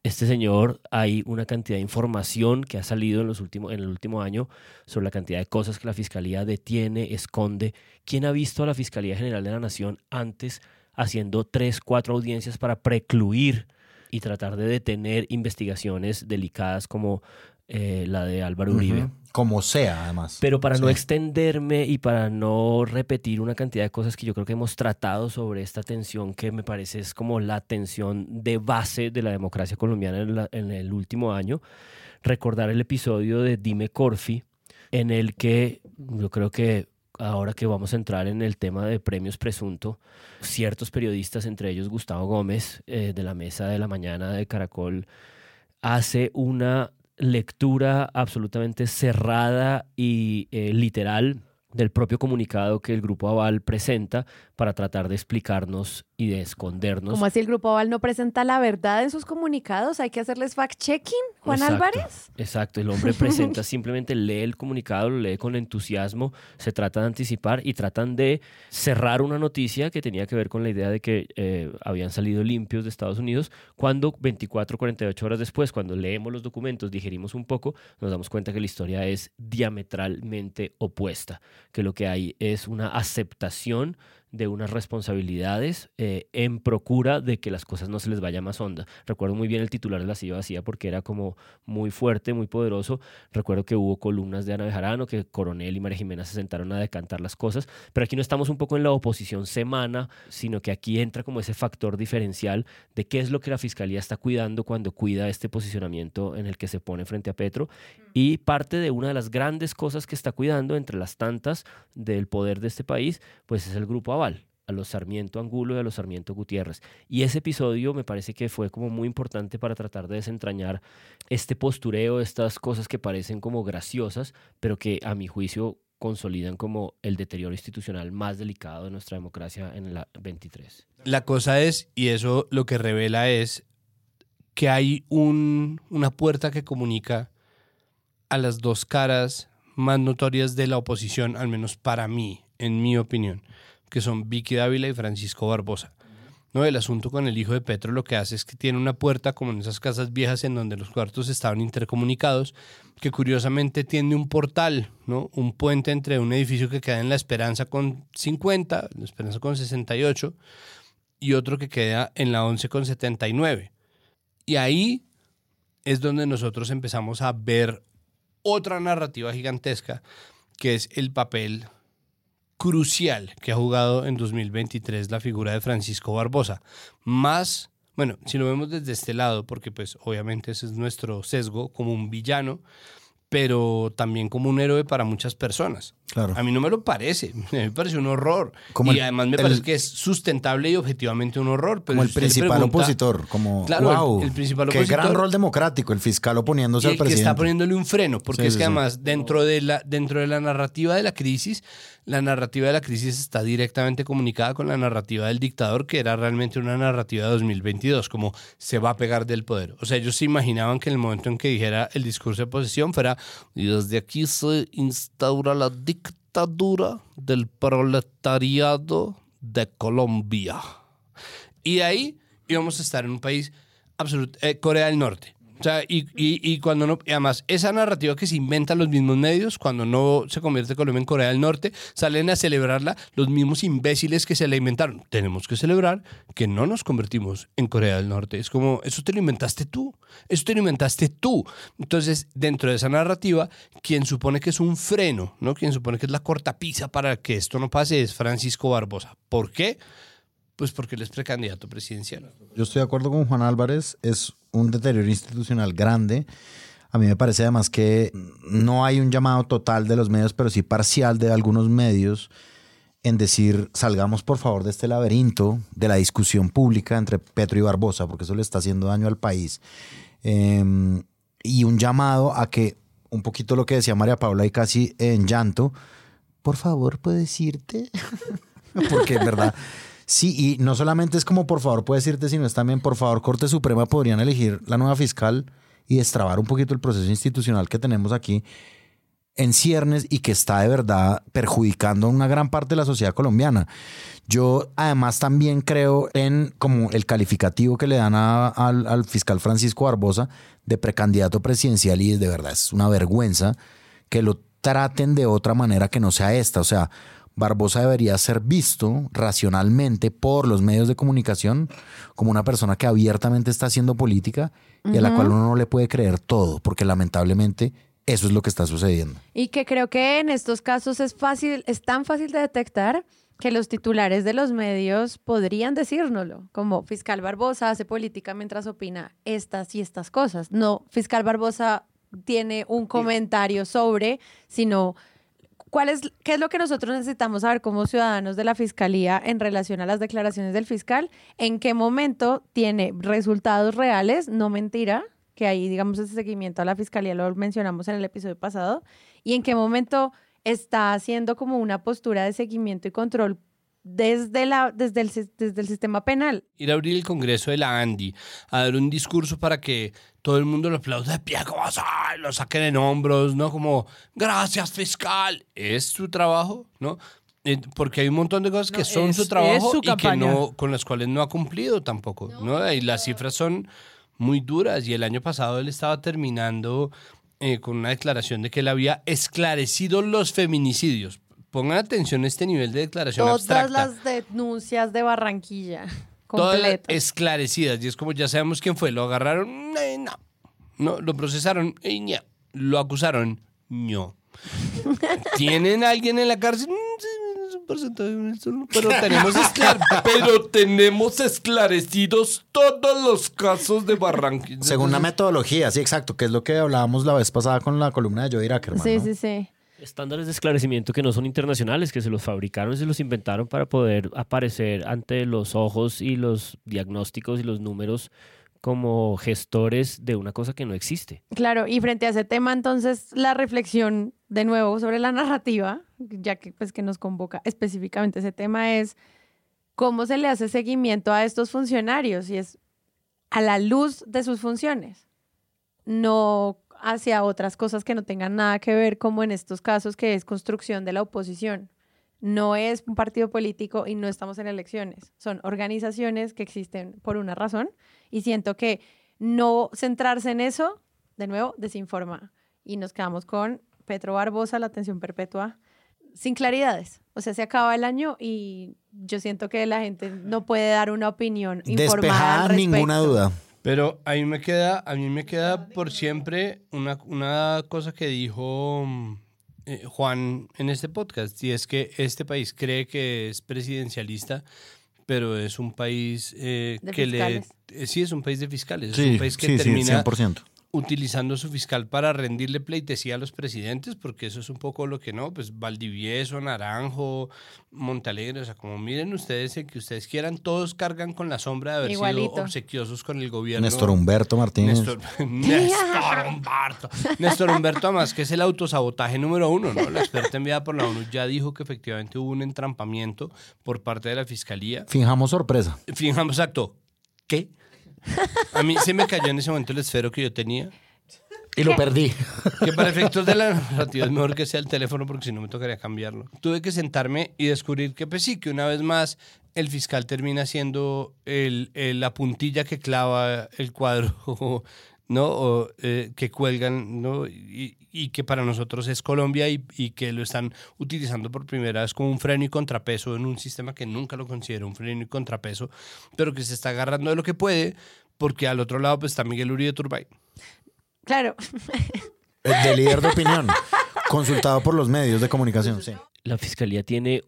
Este señor, hay una cantidad de información que ha salido en, los últimos, en el último año sobre la cantidad de cosas que la Fiscalía detiene, esconde. ¿Quién ha visto a la Fiscalía General de la Nación antes haciendo tres, cuatro audiencias para precluir y tratar de detener investigaciones delicadas como eh, la de Álvaro Uribe. Como sea, además. Pero para no extenderme y para no repetir una cantidad de cosas que yo creo que hemos tratado sobre esta tensión que me parece es como la tensión de base de la democracia colombiana en, en el último año, recordar el episodio de Dime Corfi, en el que yo creo que ahora que vamos a entrar en el tema de premios presunto, ciertos periodistas, entre ellos Gustavo Gómez, eh, de la mesa de la mañana de Caracol, hace una lectura absolutamente cerrada y eh, literal del propio comunicado que el Grupo Aval presenta para tratar de explicarnos y de escondernos. Como así el Grupo Aval no presenta la verdad en sus comunicados? ¿Hay que hacerles fact-checking, Juan Álvarez? Exacto, el hombre presenta, simplemente lee el comunicado, lo lee con entusiasmo, se trata de anticipar y tratan de cerrar una noticia que tenía que ver con la idea de que eh, habían salido limpios de Estados Unidos, cuando 24, 48 horas después, cuando leemos los documentos, digerimos un poco, nos damos cuenta que la historia es diametralmente opuesta, que lo que hay es una aceptación de unas responsabilidades eh, en procura de que las cosas no se les vaya más honda. Recuerdo muy bien el titular de la silla vacía porque era como muy fuerte, muy poderoso. Recuerdo que hubo columnas de Ana Bejarano, que Coronel y María Jimena se sentaron a decantar las cosas, pero aquí no estamos un poco en la oposición semana, sino que aquí entra como ese factor diferencial de qué es lo que la Fiscalía está cuidando cuando cuida este posicionamiento en el que se pone frente a Petro y parte de una de las grandes cosas que está cuidando entre las tantas del poder de este país, pues es el grupo a los Sarmiento Angulo y a los Sarmiento Gutiérrez. Y ese episodio me parece que fue como muy importante para tratar de desentrañar este postureo, estas cosas que parecen como graciosas, pero que a mi juicio consolidan como el deterioro institucional más delicado de nuestra democracia en la 23. La cosa es, y eso lo que revela es que hay un, una puerta que comunica a las dos caras más notorias de la oposición, al menos para mí, en mi opinión que son Vicky Dávila y Francisco Barbosa. ¿no? El asunto con el hijo de Petro lo que hace es que tiene una puerta como en esas casas viejas en donde los cuartos estaban intercomunicados, que curiosamente tiene un portal, ¿no? un puente entre un edificio que queda en La Esperanza con 50, La Esperanza con 68, y otro que queda en la 11 con 79. Y ahí es donde nosotros empezamos a ver otra narrativa gigantesca, que es el papel crucial que ha jugado en 2023 la figura de Francisco Barbosa. Más, bueno, si lo vemos desde este lado, porque pues obviamente ese es nuestro sesgo como un villano, pero también como un héroe para muchas personas. Claro. A mí no me lo parece, me parece un horror. y además me parece que es sustentable y objetivamente un horror. como el principal opositor, como claro, el, principal qué gran rol democrático, el fiscal oponiéndose al presidente. que está poniéndole un freno, porque es que además dentro de, la, dentro de la narrativa de la crisis, la narrativa de la crisis está directamente comunicada con la narrativa del dictador, que era realmente una narrativa de 2022, como se va a pegar del poder. O sea, ellos se imaginaban que en el momento en que dijera el discurso de posesión fuera, y desde aquí se instaura la dictadura del proletariado de Colombia. Y ahí íbamos a estar en un país absoluto, eh, Corea del Norte. O sea, y, y, cuando no, además, esa narrativa que se inventan los mismos medios, cuando no se convierte Colombia en Corea del Norte, salen a celebrarla los mismos imbéciles que se la inventaron. Tenemos que celebrar que no nos convertimos en Corea del Norte. Es como, eso te lo inventaste tú, eso te lo inventaste tú. Entonces, dentro de esa narrativa, quien supone que es un freno, ¿no? Quien supone que es la cortapisa para que esto no pase es Francisco Barbosa. ¿Por qué? Pues porque él es precandidato presidencial. Yo estoy de acuerdo con Juan Álvarez, es un deterioro institucional grande. A mí me parece además que no hay un llamado total de los medios, pero sí parcial de algunos medios en decir, salgamos por favor de este laberinto de la discusión pública entre Petro y Barbosa, porque eso le está haciendo daño al país. Em, y un llamado a que, un poquito lo que decía María Paula y casi en llanto, por favor, puedes irte. porque es verdad. Sí, y no solamente es como por favor puedes irte, sino es también por favor Corte Suprema podrían elegir la nueva fiscal y destrabar un poquito el proceso institucional que tenemos aquí en ciernes y que está de verdad perjudicando a una gran parte de la sociedad colombiana. Yo además también creo en como el calificativo que le dan al, al fiscal Francisco Barbosa de precandidato presidencial y de verdad es una vergüenza que lo traten de otra manera que no sea esta. O sea, Barbosa debería ser visto racionalmente por los medios de comunicación como una persona que abiertamente está haciendo política y a la cual uno no le puede creer todo, porque lamentablemente eso es lo que está sucediendo. Y que creo que en estos casos es fácil, es tan fácil de detectar que los titulares de los medios podrían decírnoslo, como fiscal Barbosa hace política mientras opina estas y estas cosas. No, fiscal Barbosa tiene un comentario sobre, sino ¿Cuál es, ¿Qué es lo que nosotros necesitamos saber como ciudadanos de la Fiscalía en relación a las declaraciones del fiscal? ¿En qué momento tiene resultados reales, no mentira? Que ahí, digamos, ese seguimiento a la Fiscalía lo mencionamos en el episodio pasado. ¿Y en qué momento está haciendo como una postura de seguimiento y control desde, la, desde, el, desde el sistema penal. Ir a abrir el Congreso de la Andy, a dar un discurso para que todo el mundo lo aplaude de pie, como lo saquen en hombros, ¿no? Como, gracias fiscal, es su trabajo, ¿no? Porque hay un montón de cosas que son su trabajo y que no, con las cuales no ha cumplido tampoco, ¿no? Y las cifras son muy duras y el año pasado él estaba terminando eh, con una declaración de que él había esclarecido los feminicidios. Pongan atención a este nivel de declaración Todas abstracta. las denuncias de Barranquilla. Todas esclarecidas. Y es como ya sabemos quién fue. Lo agarraron, Eh, no. No, lo procesaron, Eh, ña. Lo acusaron, no. ¿Tienen a alguien en la cárcel? Mm, sí, es un porcentaje, Pero tenemos, esclar- pero tenemos esclarecidos todos los casos de Barranquilla. Según la metodología, sí, exacto, que es lo que hablábamos la vez pasada con la columna de Joey Ackerman. Sí, ¿no? sí, sí. Estándares de esclarecimiento que no son internacionales, que se los fabricaron y se los inventaron para poder aparecer ante los ojos y los diagnósticos y los números como gestores de una cosa que no existe. Claro, y frente a ese tema, entonces, la reflexión de nuevo sobre la narrativa, ya que pues que nos convoca específicamente ese tema es cómo se le hace seguimiento a estos funcionarios y es a la luz de sus funciones, no hacia otras cosas que no tengan nada que ver, como en estos casos que es construcción de la oposición. No es un partido político y no estamos en elecciones. Son organizaciones que existen por una razón y siento que no centrarse en eso, de nuevo, desinforma. Y nos quedamos con Petro Barbosa, la atención perpetua, sin claridades. O sea, se acaba el año y yo siento que la gente no puede dar una opinión informada. Al ninguna duda. Pero a mí me queda, a mí me queda por siempre una, una cosa que dijo eh, Juan en este podcast, y es que este país cree que es presidencialista, pero es un país eh, De que le... eh, sí, es un país de fiscales, es Sí, un país que sí, sí, termina 100%. Utilizando su fiscal para rendirle pleitesía a los presidentes, porque eso es un poco lo que no, pues Valdivieso, Naranjo, Montalegre, o sea, como miren ustedes el que ustedes quieran, todos cargan con la sombra de haber Igualito. sido obsequiosos con el gobierno. Néstor Humberto Martínez. Néstor, Néstor Humberto. Néstor Humberto, además, que es el autosabotaje número uno, ¿no? La experta enviada por la ONU ya dijo que efectivamente hubo un entrampamiento por parte de la fiscalía. Finjamos sorpresa. Fijamos, exacto. ¿Qué? A mí se me cayó en ese momento el esfero que yo tenía. Y lo perdí. Que para efectos de la narrativa es mejor que sea el teléfono porque si no me tocaría cambiarlo. Tuve que sentarme y descubrir que pues sí, que una vez más el fiscal termina siendo el, el- la puntilla que clava el cuadro, ¿no? O, eh, que cuelgan, ¿no? Y, y que para nosotros es Colombia y, y que lo están utilizando por primera vez como un freno y contrapeso en un sistema que nunca lo considera un freno y contrapeso, pero que se está agarrando de lo que puede porque al otro lado pues está Miguel Uribe Turbay. Claro. El de líder de opinión. Consultado por los medios de comunicación, sí. La fiscalía tiene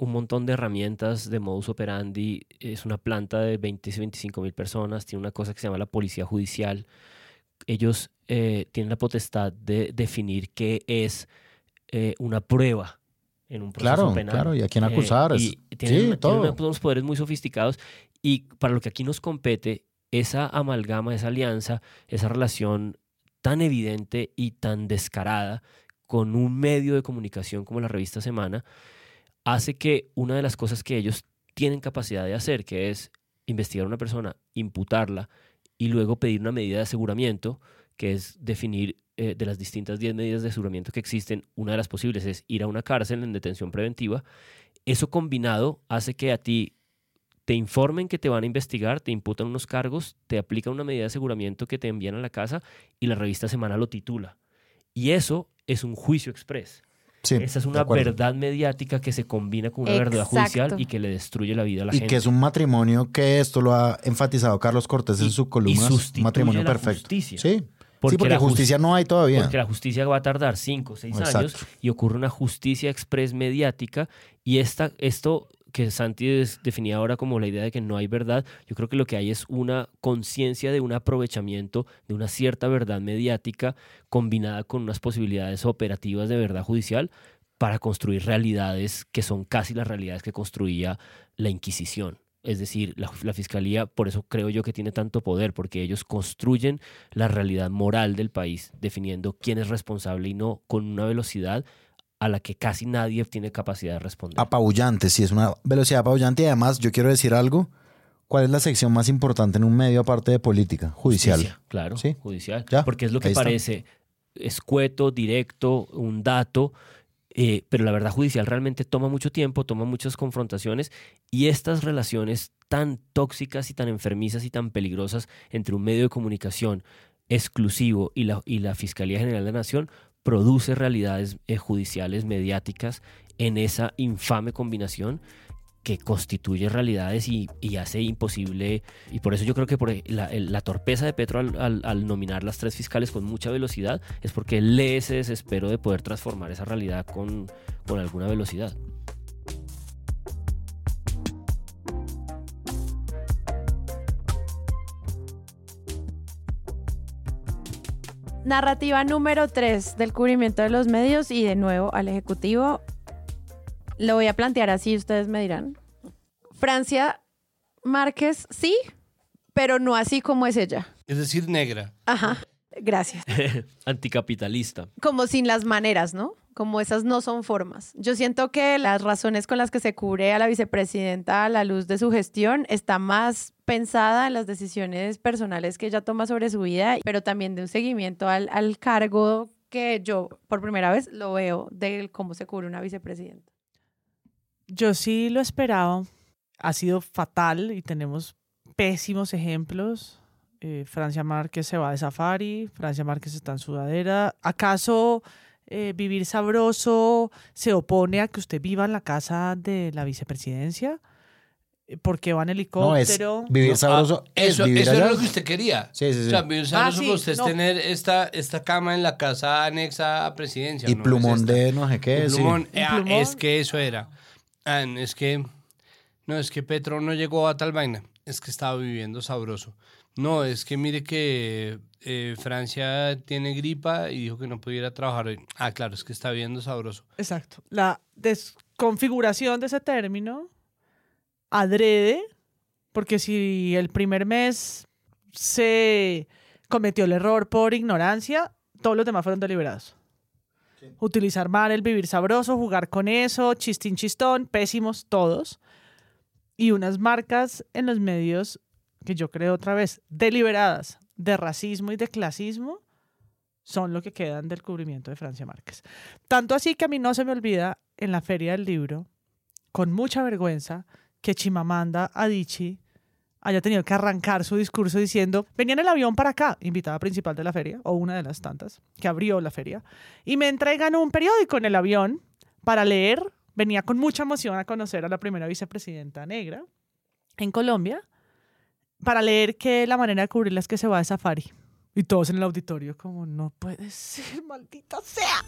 un montón de herramientas de modus operandi. Es una planta de 20 25 mil personas. Tiene una cosa que se llama la policía judicial. Ellos eh, tienen la potestad de definir qué es eh, una prueba en un proceso Claro, penal. claro, y a quién Eh, acusar, es- y tienen, sí, tienen todo. unos poderes muy sofisticados. Y para lo que aquí nos compete, esa amalgama, esa alianza, esa relación tan evidente y tan descarada con un medio de comunicación como la revista Semana, hace que una de las cosas que ellos tienen capacidad de hacer, que es investigar a una persona, imputarla y luego pedir una medida de aseguramiento, que es definir eh, de las distintas 10 medidas de aseguramiento que existen, una de las posibles es ir a una cárcel en detención preventiva. Eso combinado hace que a ti te informen que te van a investigar, te imputan unos cargos, te aplican una medida de aseguramiento que te envían a la casa y la revista Semana lo titula. Y eso es un juicio express. Sí, Esa es una verdad mediática que se combina con una verdad judicial y que le destruye la vida a la Y gente. que es un matrimonio que esto lo ha enfatizado Carlos Cortés en su columna. Un matrimonio la perfecto. justicia. Sí, Porque sí, porque la jus- justicia no hay todavía. Porque la justicia va a tardar 5 o 6 Exacto. años y ocurre una justicia express mediática y esta, esto que Santi definía ahora como la idea de que no hay verdad, yo creo que lo que hay es una conciencia de un aprovechamiento de una cierta verdad mediática combinada con unas posibilidades operativas de verdad judicial para construir realidades que son casi las realidades que construía la Inquisición. Es decir, la, la fiscalía, por eso creo yo que tiene tanto poder, porque ellos construyen la realidad moral del país, definiendo quién es responsable y no, con una velocidad a la que casi nadie tiene capacidad de responder. Apabullante, sí, es una velocidad apabullante. Y además, yo quiero decir algo. ¿Cuál es la sección más importante en un medio aparte de política? Judicial. Justicia, claro, Sí. judicial. Ya, porque es lo que ahí está. parece escueto, directo, un dato, eh, pero la verdad judicial realmente toma mucho tiempo, toma muchas confrontaciones y estas relaciones tan tóxicas y tan enfermizas y tan peligrosas entre un medio de comunicación exclusivo y la, y la Fiscalía General de la Nación produce realidades eh, judiciales mediáticas en esa infame combinación que constituye realidades y, hace imposible, y por eso yo creo que por e- la, la torpeza de Petro al, nominar las tres fiscales con mucha velocidad es porque él lee ese desespero de poder transformar esa realidad con alguna velocidad. Narrativa número 3 del cubrimiento de los medios y de nuevo al Ejecutivo. Lo voy a plantear así, ustedes me dirán. Francia Márquez, sí, pero no así como es ella. Es decir, negra. Ajá, gracias. Anticapitalista. Como sin las maneras, ¿no? Como esas no son formas. Yo siento que las razones con las que se cubre a la vicepresidenta a la luz de su gestión está más pensada en las decisiones personales que ella toma sobre su vida, pero también de un seguimiento al, al cargo que yo por primera vez lo veo de cómo se cubre una vicepresidenta. Yo sí lo esperaba. Ha sido fatal y tenemos pésimos ejemplos. Eh, Francia Márquez se va de safari, Francia Márquez está en sudadera. ¿Acaso eh, vivir sabroso se opone a que usted viva en la casa de la vicepresidencia? Eh, Porque va en No, es helicóptero. vivir No, sabroso. ah, es eso vivir eso allá. es lo que usted quería. Sí, sí, sí. O sea, vivir sabroso Ah, sí, para usted es tener esta, esta cama en la casa anexa a presidencia. Y ¿no? plumón Es de no sé qué. Sí. Ah, plumón. Es que eso era. Ah, es que. No, es que Petro no llegó a tal vaina. Es que estaba viviendo sabroso. No, es que mire que eh, Francia tiene gripa y dijo que no pudiera trabajar hoy. Ah, claro, es que está viviendo sabroso. Exacto. La desconfiguración de ese término adrede, porque si el primer mes se cometió el error por ignorancia, todos los demás fueron deliberados. Utilizar mal el vivir sabroso, jugar con eso, chistín chistón, pésimos todos. Y unas marcas en los medios que yo creo otra vez deliberadas de racismo y de clasismo son lo que quedan del cubrimiento de Francia Márquez. Tanto así que a mí no se me olvida en la feria del libro, con mucha vergüenza, que Chimamanda Adichie haya tenido que arrancar su discurso diciendo, venía en el avión para acá, invitada principal de la feria, o una de las tantas, que abrió la feria, y me entregan un periódico en el avión para leer, venía con mucha emoción a conocer a la primera vicepresidenta negra en Colombia, para leer que la manera de cubrirla es que se va de safari. Y todos en el auditorio como, no puede ser, maldita sea.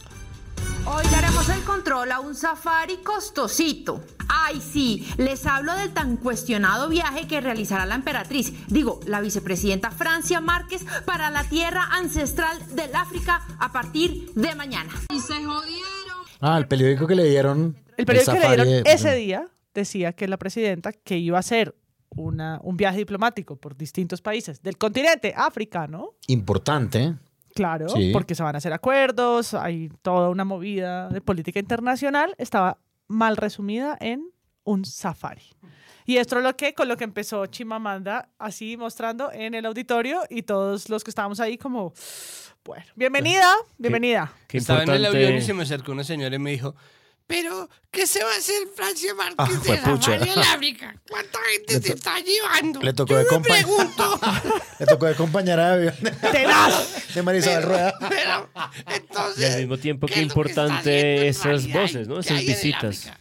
Hoy le haremos el control a un safari costosito. Ay, sí, les hablo del tan cuestionado viaje que realizará la emperatriz, digo, la vicepresidenta Francia Márquez, para la tierra ancestral del África a partir de mañana. Y se jodieron. Ah, el periódico que le dieron. El periódico que le dieron ese día decía que la presidenta que iba a hacer una, un viaje diplomático por distintos países del continente africano, Importante. claro, Sí. porque se van a hacer acuerdos, hay toda una movida de política internacional, estaba mal resumida en un safari. Y esto es lo que, con lo que empezó Chimamanda, así mostrando en el auditorio y todos los que estábamos ahí como, bueno, bienvenida, bienvenida. Estaba en el avión y se me acercó una señora y me dijo, pero, ¿qué se va a hacer Francia Márquez Ah, de al África? ¿Cuánta gente se está llevando? Le tocó Yo de me compa- pregunto. Le tocó de compañera de avión. De Marisabel Rueda. Pero, Y entonces, al mismo tiempo, ¿qué importante esas voces, ¿no? ¿Qué Esas visitas.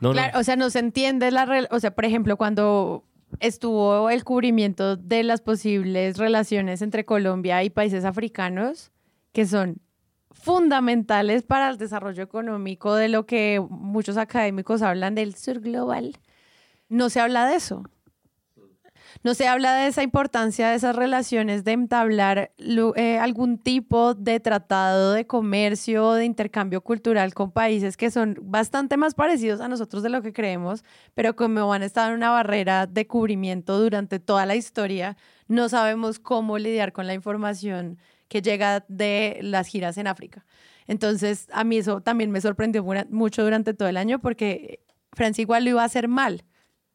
No, o sea, no se entiende la... O sea, por ejemplo, cuando estuvo el cubrimiento de las posibles relaciones entre Colombia y países africanos, que son fundamentales para el desarrollo económico de lo que muchos académicos hablan del sur global, no se habla de eso. No se habla de esa importancia de esas relaciones, de entablar eh, algún tipo de tratado de comercio, de intercambio cultural con países que son bastante más parecidos a nosotros de lo que creemos, pero como han estado en una barrera de cubrimiento durante toda la historia, no sabemos cómo lidiar con la información que llega de las giras en África. Entonces, a mí eso también me sorprendió mucho durante todo el año porque Francia igual lo iba a hacer mal.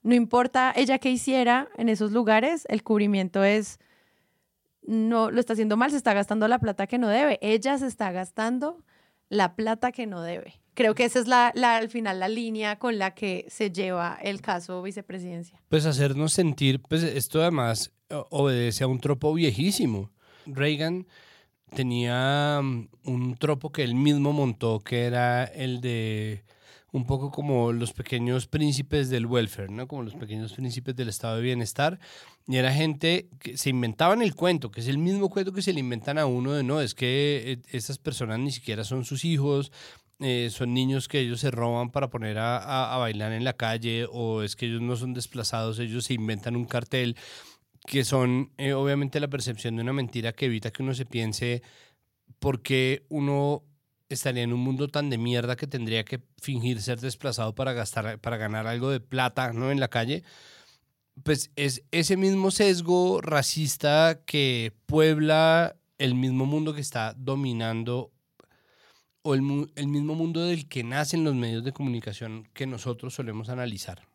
No importa ella qué hiciera en esos lugares, el cubrimiento es, no lo está haciendo mal, se está gastando la plata que no debe. Ella se está gastando la plata que no debe. Creo que esa es la, al final la línea con la que se lleva el caso vicepresidencia. Pues hacernos sentir, pues esto además o- obedece a un tropo viejísimo. Reagan tenía mm, un tropo que él mismo montó, que era el de un poco como los pequeños príncipes del welfare, ¿no? Como los pequeños príncipes del estado de bienestar. Y era gente que se inventaban el cuento, que es el mismo cuento que se le inventan a uno de no, es que eh, estas personas ni siquiera son sus hijos, eh, son niños que ellos se roban para poner a, a- a bailar en la calle, o es que ellos no son desplazados, ellos se inventan un cartel, que son eh, obviamente la percepción de una mentira que evita que uno se piense por qué uno estaría en un mundo tan de mierda que tendría que fingir ser desplazado para gastar para ganar algo de plata no en la calle pues es ese mismo sesgo racista que puebla el mismo mundo que está dominando o el, mu- el mismo mundo del que nacen los medios de comunicación que nosotros solemos analizar.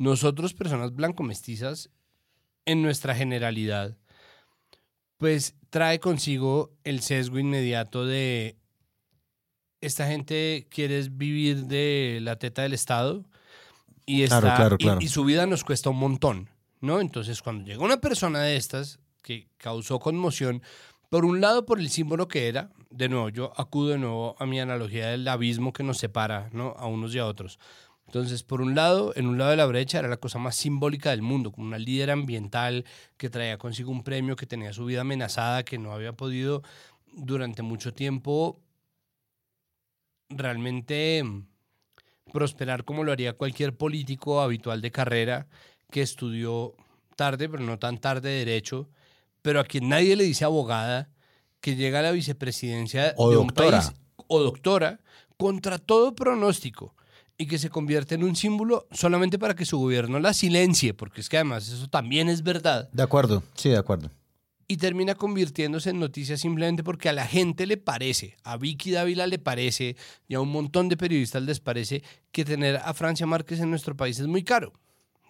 Nosotros, personas blanco-mestizas, en nuestra generalidad, pues trae consigo el sesgo inmediato de esta gente quiere vivir de la teta del Estado y, está, Claro, claro, y- claro. y su vida nos cuesta un montón, ¿no? Entonces, cuando llega una persona de estas que causó conmoción, por un lado por el símbolo que era, de nuevo, yo acudo de nuevo a mi analogía del abismo que nos separa, ¿no? A unos y a otros. Entonces, por un lado, en un lado de la brecha era la cosa más simbólica del mundo, como una líder ambiental que traía consigo un premio, que tenía su vida amenazada, que no había podido durante mucho tiempo realmente prosperar como lo haría cualquier político habitual de carrera que estudió tarde, pero no tan tarde derecho, pero a quien nadie le dice abogada, que llega a la vicepresidencia O de doctora. un país o doctora contra todo pronóstico y que se convierte en un símbolo solamente para que su gobierno la silencie, porque es que además eso también es verdad De acuerdo, sí, de acuerdo. y termina convirtiéndose en noticia simplemente porque a la gente le parece, a Vicky Dávila le parece y a un montón de periodistas les parece que tener a Francia Márquez en nuestro país es muy caro.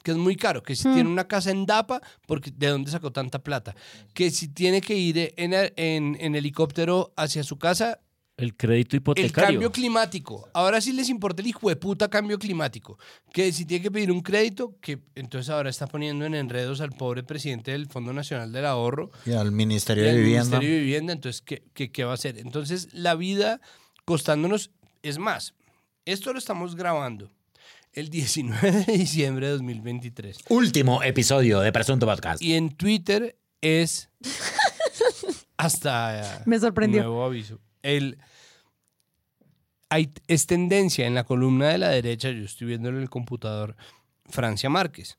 Que es muy caro, que si Hmm. tiene una casa en Dapa, porque ¿de dónde sacó tanta plata? Que si tiene que ir en, en- en helicóptero hacia su casa, El crédito el hipotecario. cambio climático. Ahora sí les importa el hijo de puta cambio climático. Que si tiene que pedir un crédito, que entonces ahora está poniendo en enredos al pobre presidente del Fondo Nacional del Ahorro, Y al Ministerio y de al Vivienda. Ministerio de Vivienda, entonces, ¿qué, qué, qué va a hacer? Entonces, la vida costándonos, es más, esto lo estamos grabando el 19 de diciembre de 2023. Último episodio de Presunto Podcast. Y en Twitter es hasta Me sorprendió. nuevo aviso. El hay, es tendencia en la columna de la derecha, yo estoy viendo en el computador, Francia Márquez.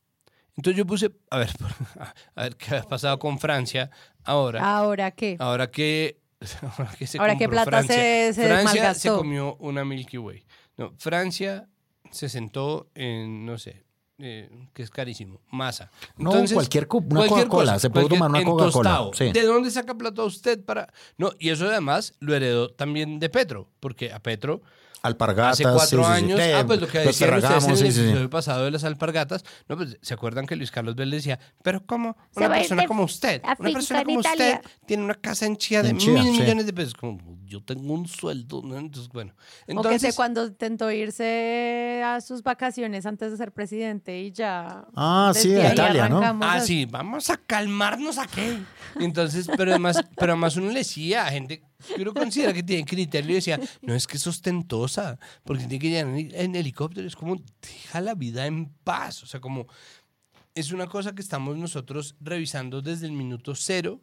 Entonces yo puse, a ver, a ver qué ha pasado con Francia ahora. ¿Ahora qué? Ahora que, ahora que se Ahora qué plata Francia. se- se Francia se comió una Milky Way. No, Francia se sentó en, no sé, eh, que es carísimo, masa. No, cualquier co- una Coca-Cola, se puede tomar una Coca-Cola, sí. ¿De dónde saca plata usted para...? No, y eso además lo heredó también de Petro, porque a Petro... Alpargatas. Hace cuatro sí, sí, sí. años, ah, pues lo que decían ustedes en el sí, sí, sí. episodio pasado de las alpargatas, no, pues se acuerdan que Luis Carlos Vélez decía, pero ¿cómo una persona como usted, una persona como usted tiene una casa en Chía de En Chía, mil sí. millones de pesos? Como, yo tengo un sueldo, ¿no? Entonces, bueno. o que Entonces, sé cuando intentó irse a sus vacaciones antes de ser presidente y ya. Ah, sí, a ahí Italia, ¿no? arrancamos Ah, a- sí, vamos a calmarnos aquí. Entonces, pero además, pero además uno le decía a gente que uno considera que tiene criterio y decía, no es que es ostentosa, porque tiene que llegar en, en helicóptero. Es como, deja la vida en paz. O sea, como, es una cosa que estamos nosotros revisando desde el minuto cero.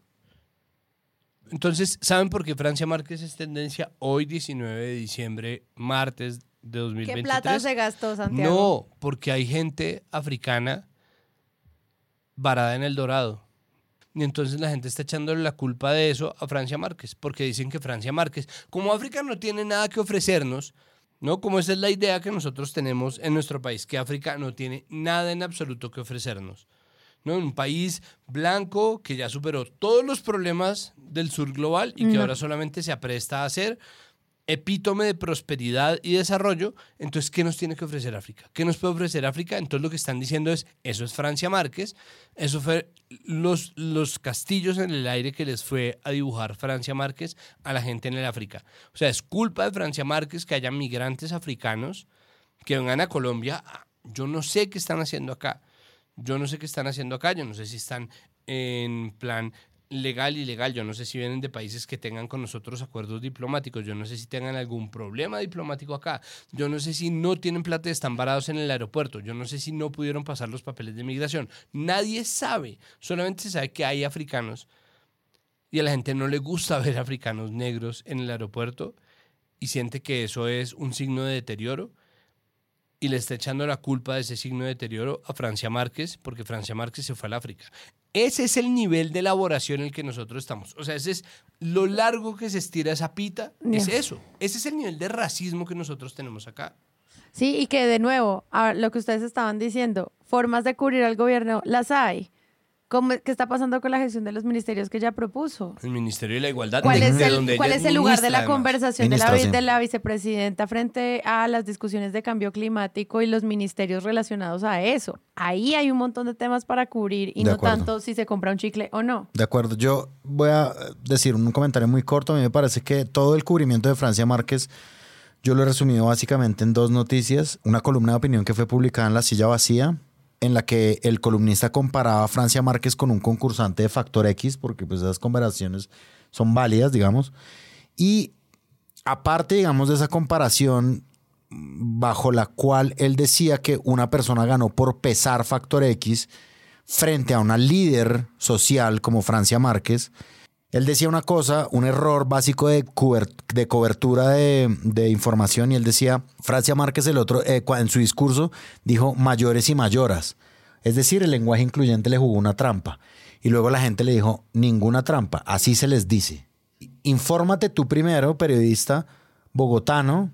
Entonces, ¿saben por qué Francia Márquez es tendencia hoy, 19 de diciembre, martes de 2023? ¿Qué plata se gastó, Santiago? No, porque hay gente africana varada en el Dorado. Y entonces la gente está echándole la culpa de eso a Francia Márquez, porque dicen que Francia Márquez, como África no tiene nada que ofrecernos, ¿no? Como esa es la idea que nosotros tenemos en nuestro país, que África no tiene nada en absoluto que ofrecernos. ¿no? Un país blanco que ya superó todos los problemas del sur global y que No. ahora solamente se apresta a ser epítome de prosperidad y desarrollo, entonces, ¿qué nos tiene que ofrecer África? ¿Qué nos puede ofrecer África? Entonces lo que están diciendo es, eso es Francia Márquez, eso fue los, los castillos en el aire que les fue a dibujar Francia Márquez a la gente en el África. O sea, es culpa de Francia Márquez que haya migrantes africanos que vengan a Colombia. Yo no sé qué están haciendo acá. Yo no sé qué están haciendo acá. Yo no sé si están en plan legal, ilegal. Yo no sé si vienen de países que tengan con nosotros acuerdos diplomáticos. Yo no sé si tengan algún problema diplomático acá. Yo no sé si no tienen plata y están varados en el aeropuerto. Yo no sé si no pudieron pasar los papeles de migración. Nadie sabe. Solamente se sabe que hay africanos y a la gente no le gusta ver africanos negros en el aeropuerto y siente que eso es un signo de deterioro y le está echando la culpa de ese signo de deterioro a Francia Márquez porque Francia Márquez se fue al África. Ese es el nivel de elaboración en el que nosotros estamos. O sea, ese es lo largo que se estira esa pita, es eso. Ese es el nivel de racismo que nosotros tenemos acá. Sí, y que de nuevo, a lo que ustedes estaban diciendo, formas de cubrir al gobierno, las hay. ¿Cómo- ¿Qué está pasando con la gestión de los ministerios que ya propuso? El Ministerio de la Igualdad, ¿Cuál de, es de el, donde cuál ella es el lugar de la además. conversación de la, de la vicepresidenta frente a las discusiones de cambio climático y los ministerios relacionados a eso? Ahí hay un montón de temas para cubrir y De no acuerdo. tanto si se compra un chicle o no. De acuerdo, yo voy a decir un comentario muy corto. A mí me parece que todo el cubrimiento de Francia Márquez, yo lo he resumido básicamente en dos noticias. Una columna de opinión que fue publicada en La Silla Vacía, en la que el columnista comparaba a Francia Márquez con un concursante de Factor X, porque pues esas comparaciones son válidas, digamos. Y aparte, digamos, de esa comparación bajo la cual él decía que una persona ganó por pesar Factor X frente a una líder social como Francia Márquez, él decía una cosa, un error básico de, de cobertura de, información y él decía, Francia Márquez el otro, eh, en su discurso dijo mayores y mayoras. Es decir, el lenguaje incluyente le jugó una trampa. Y luego la gente le dijo, ninguna trampa, así se les dice. Infórmate tú primero, periodista bogotano,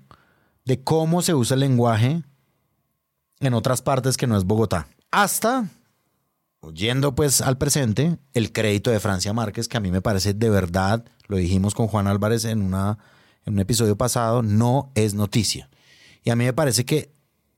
de cómo se usa el lenguaje en otras partes que no es Bogotá. Hasta Yendo pues al presente, el crédito de Francia Márquez, que a mí me parece de verdad, lo dijimos con Juan Álvarez en, una, en un episodio pasado, no es noticia. Y a mí me parece que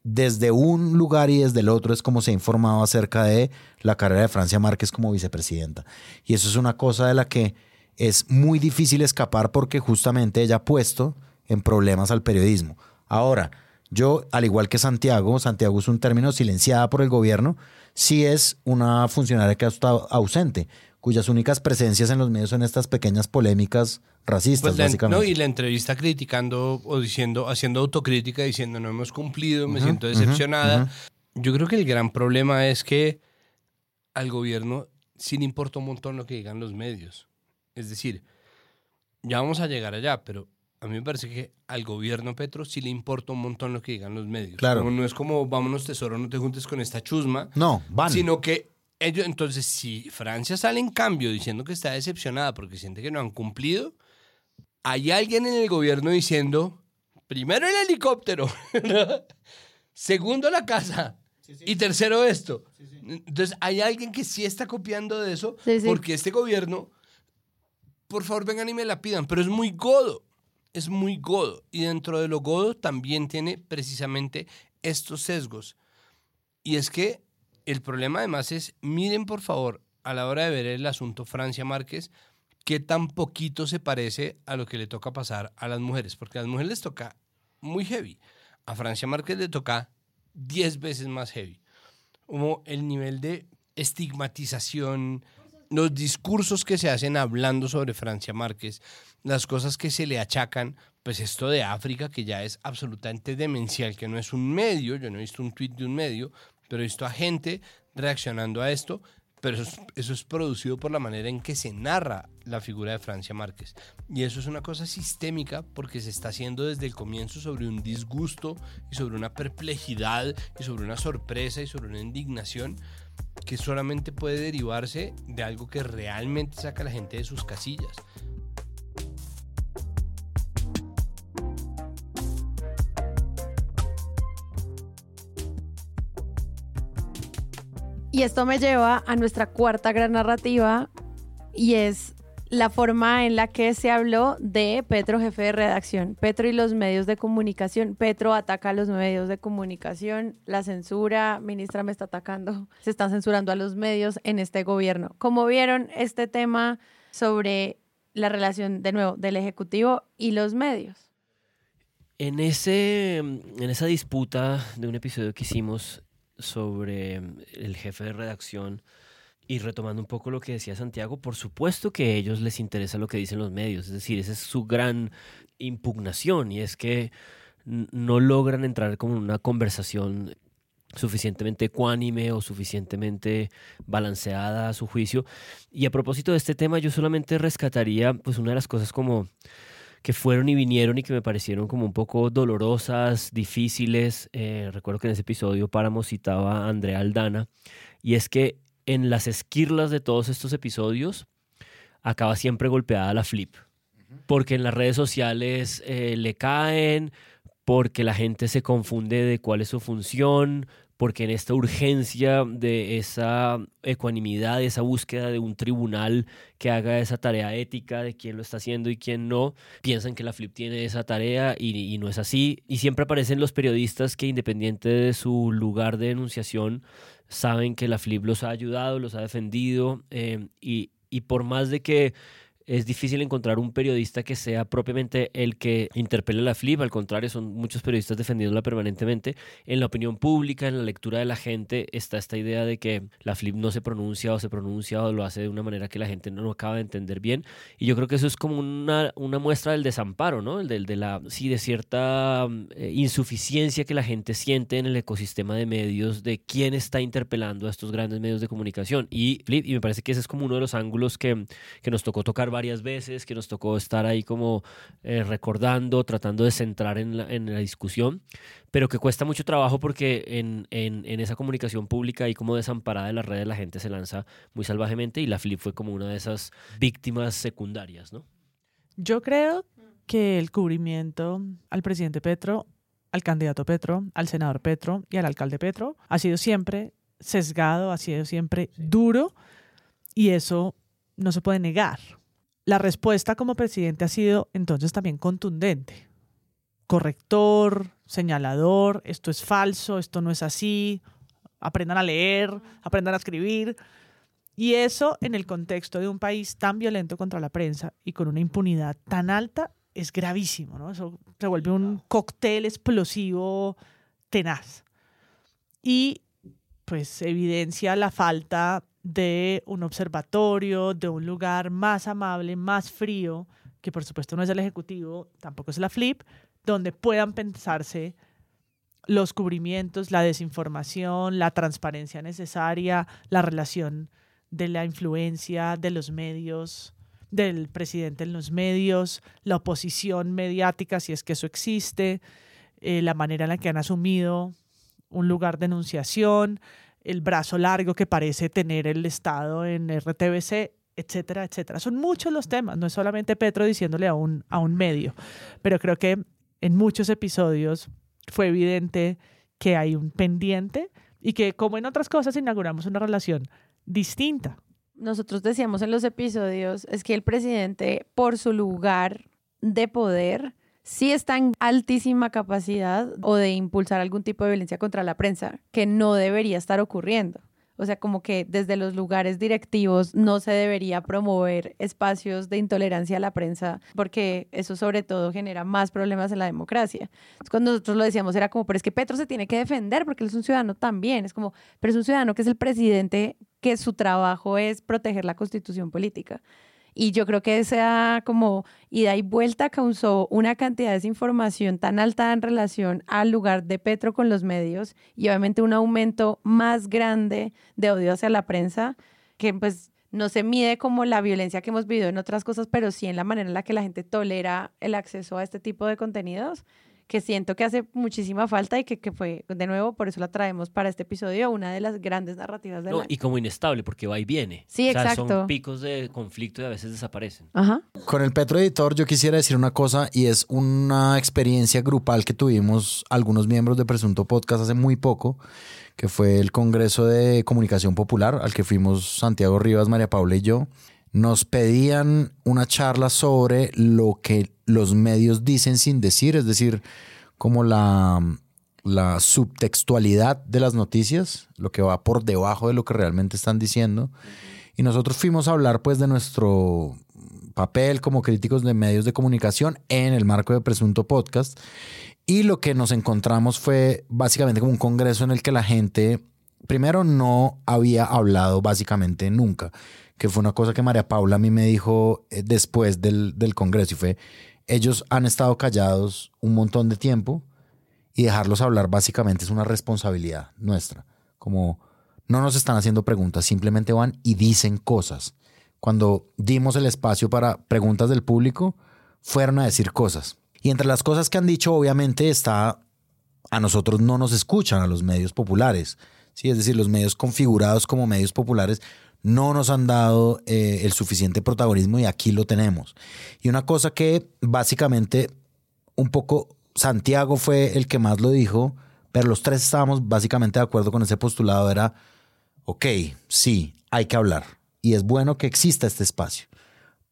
desde un lugar y desde el otro es como se ha informado acerca de la carrera de Francia Márquez como vicepresidenta. Y eso es una cosa de la que es muy difícil escapar porque justamente ella ha puesto en problemas al periodismo. Ahora, yo, al igual que Santiago, Santiago es un término silenciada por el gobierno, sí es una funcionaria que ha estado ausente, cuyas únicas presencias en los medios son estas pequeñas polémicas racistas, Pues la- básicamente. no, y la entrevista criticando o diciendo, haciendo autocrítica, diciendo no hemos cumplido, me siento decepcionada. Yo creo que el gran problema es que al gobierno sí le importa un montón lo que digan los medios. Es decir, ya vamos a llegar allá, pero a mí me parece que al gobierno Petro sí le importa un montón lo que digan los medios. Claro. Como no es como, vámonos tesoro, no te juntes con esta chusma. No, van. Sino que ellos, entonces, si Francia sale en cambio diciendo que está decepcionada porque siente que no han cumplido, hay alguien en el gobierno diciendo, primero el helicóptero, segundo la casa y tercero esto. Entonces, hay alguien que sí está copiando de eso Sí, sí. porque este gobierno, por favor, vengan y me la pidan, pero es muy godo, es muy godo. Y dentro de lo godo también tiene precisamente estos sesgos. Y es que el problema además es, miren por favor, a la hora de ver el asunto Francia Márquez, qué tan poquito se parece a lo que le toca pasar a las mujeres, porque a las mujeres les toca muy heavy. A Francia Márquez le toca 10 veces más heavy. Como el nivel de estigmatización, los discursos que se hacen hablando sobre Francia Márquez, las cosas que se le achacan, pues esto de África que ya es absolutamente demencial, que no es un medio, yo no he visto un tweet de un medio, pero he visto a gente reaccionando a esto, pero eso es, eso es producido por la manera en que se narra la figura de Francia Márquez. Y eso es una cosa sistémica porque se está haciendo desde el comienzo sobre un disgusto y sobre una perplejidad y sobre una sorpresa y sobre una indignación que solamente puede derivarse de algo que realmente saca a la gente de sus casillas. Y esto me lleva a nuestra cuarta gran narrativa y es la forma en la que se habló de Petro, jefe de redacción. Petro y los medios de comunicación. Petro ataca a los medios de comunicación, la censura, ministra me está atacando, se están censurando a los medios en este gobierno. ¿Cómo vieron este tema sobre la relación, de nuevo, del Ejecutivo y los medios? En, ese, en esa disputa de un episodio que hicimos sobre el jefe de redacción y retomando un poco lo que decía Santiago, por supuesto que a ellos les interesa lo que dicen los medios, es decir, esa es su gran impugnación y es que no logran entrar como una conversación suficientemente ecuánime o suficientemente balanceada a su juicio. Y a propósito de este tema, yo solamente rescataría pues una de las cosas como que fueron y vinieron y que me parecieron como un poco dolorosas, difíciles. Eh, recuerdo que en ese episodio Páramo citaba a Andrea Aldana, y es que en las esquirlas de todos estos episodios acaba siempre golpeada la flip, porque en las redes sociales eh, le caen, porque la gente se confunde de cuál es su función, porque en esta urgencia de esa ecuanimidad, de esa búsqueda de un tribunal que haga esa tarea ética de quién lo está haciendo y quién no, piensan que la Flip tiene esa tarea y, no es así. Y siempre aparecen los periodistas que independiente de su lugar de denunciación, saben que la Flip los ha ayudado, los ha defendido eh, y, y por más de que es difícil encontrar un periodista que sea propiamente el que interpele a la flip, al contrario, son muchos periodistas defendiéndola permanentemente. En la opinión pública, en la lectura de la gente, está esta idea de que la flip no se pronuncia o se pronuncia o lo hace de una manera que la gente no acaba de entender bien. Y yo creo que eso es como una, una muestra del desamparo, ¿no? El de, de la, sí, de cierta eh, insuficiencia que la gente siente en el ecosistema de medios de quién está interpelando a estos grandes medios de comunicación. Y, Flip, y me parece que ese es como uno de los ángulos que, que nos tocó tocar varias veces, que nos tocó estar ahí como eh, recordando, tratando de centrar en la, en la, discusión, pero que cuesta mucho trabajo porque en, en, en, esa comunicación pública y como desamparada de las redes la gente se lanza muy salvajemente y la Flip fue como una de esas víctimas secundarias, ¿no? Yo creo que el cubrimiento al presidente Petro, al candidato Petro, al senador Petro y al alcalde Petro ha sido siempre sesgado, ha sido siempre duro y eso no se puede negar la respuesta como presidente ha sido entonces también contundente. Corrector, señalador, esto es falso, esto no es así, aprendan a leer, aprendan a escribir. Y eso en el contexto de un país tan violento contra la prensa y con una impunidad tan alta es gravísimo, ¿no? Eso se vuelve un cóctel explosivo tenaz. Y pues evidencia la falta de un observatorio, de un lugar más amable, más frío, que por supuesto no es el Ejecutivo, tampoco es la FLIP, donde puedan pensarse los cubrimientos, la desinformación, la transparencia necesaria, la relación de la influencia de los medios del presidente en los medios, la oposición mediática, si es que eso existe, eh, la manera en la que han asumido un lugar de enunciación, el brazo largo que parece tener el Estado en RTBC, etcétera, etcétera. Son muchos los temas, no es solamente Petro diciéndole a un, a un medio, pero creo que en muchos episodios fue evidente que hay un pendiente y que, como en otras cosas, inauguramos una relación distinta. Nosotros decíamos en los episodios, es que el presidente, por su lugar de poder, sí está en altísima capacidad o de impulsar algún tipo de violencia contra la prensa, que no debería estar ocurriendo. O sea, como que desde los lugares directivos no se debería promover espacios de intolerancia a la prensa, porque eso sobre todo genera más problemas en la democracia. cuando nosotros lo decíamos era como, pero es que Petro se tiene que defender porque él es un ciudadano también. Es como, pero es un ciudadano que es el presidente, que su trabajo es proteger la constitución política. Y yo creo que esa como ida y vuelta causó una cantidad de desinformación tan alta en relación al lugar de Petro con los medios y obviamente un aumento más grande de odio hacia la prensa que pues no se mide como la violencia que hemos vivido en otras cosas, pero sí en la manera en la que la gente tolera el acceso a este tipo de contenidos que siento que hace muchísima falta y que, que, fue, de nuevo, por eso la traemos para este episodio, una de las grandes narrativas de no, Y como inestable, porque va y viene. Sí, o sea, exacto. Son picos de conflicto y a veces desaparecen. Ajá. Con el Petro Editor yo quisiera decir una cosa y es una experiencia grupal que tuvimos algunos miembros de Presunto Podcast hace muy poco, que fue el Congreso de Comunicación Popular al que fuimos Santiago Rivas, María Paula y yo nos pedían una charla sobre lo que los medios dicen sin decir, es decir, como la, subtextualidad de las noticias, lo que va por debajo de lo que realmente están diciendo. Y nosotros fuimos a hablar pues de nuestro papel como críticos de medios de comunicación en el marco de Presunto Podcast. Y lo que nos encontramos fue básicamente como un congreso en el que la gente, primero, no había hablado básicamente nunca que fue una cosa que María Paula a mí me dijo eh, después del, del Congreso y fue, ellos han estado callados un montón de tiempo y dejarlos hablar básicamente es una responsabilidad nuestra. Como no nos están haciendo preguntas, simplemente van y dicen cosas. Cuando dimos el espacio para preguntas del público, fueron a decir cosas. Y entre las cosas que han dicho, obviamente está, a nosotros no nos escuchan, a los medios populares. ¿sí? Es decir, los medios configurados como medios populares no nos han dado eh, el suficiente protagonismo y aquí lo tenemos. Y una cosa que básicamente un poco Santiago fue el que más lo dijo, pero los tres estábamos básicamente de acuerdo con ese postulado, era, ok, sí, hay que hablar y es bueno que exista este espacio,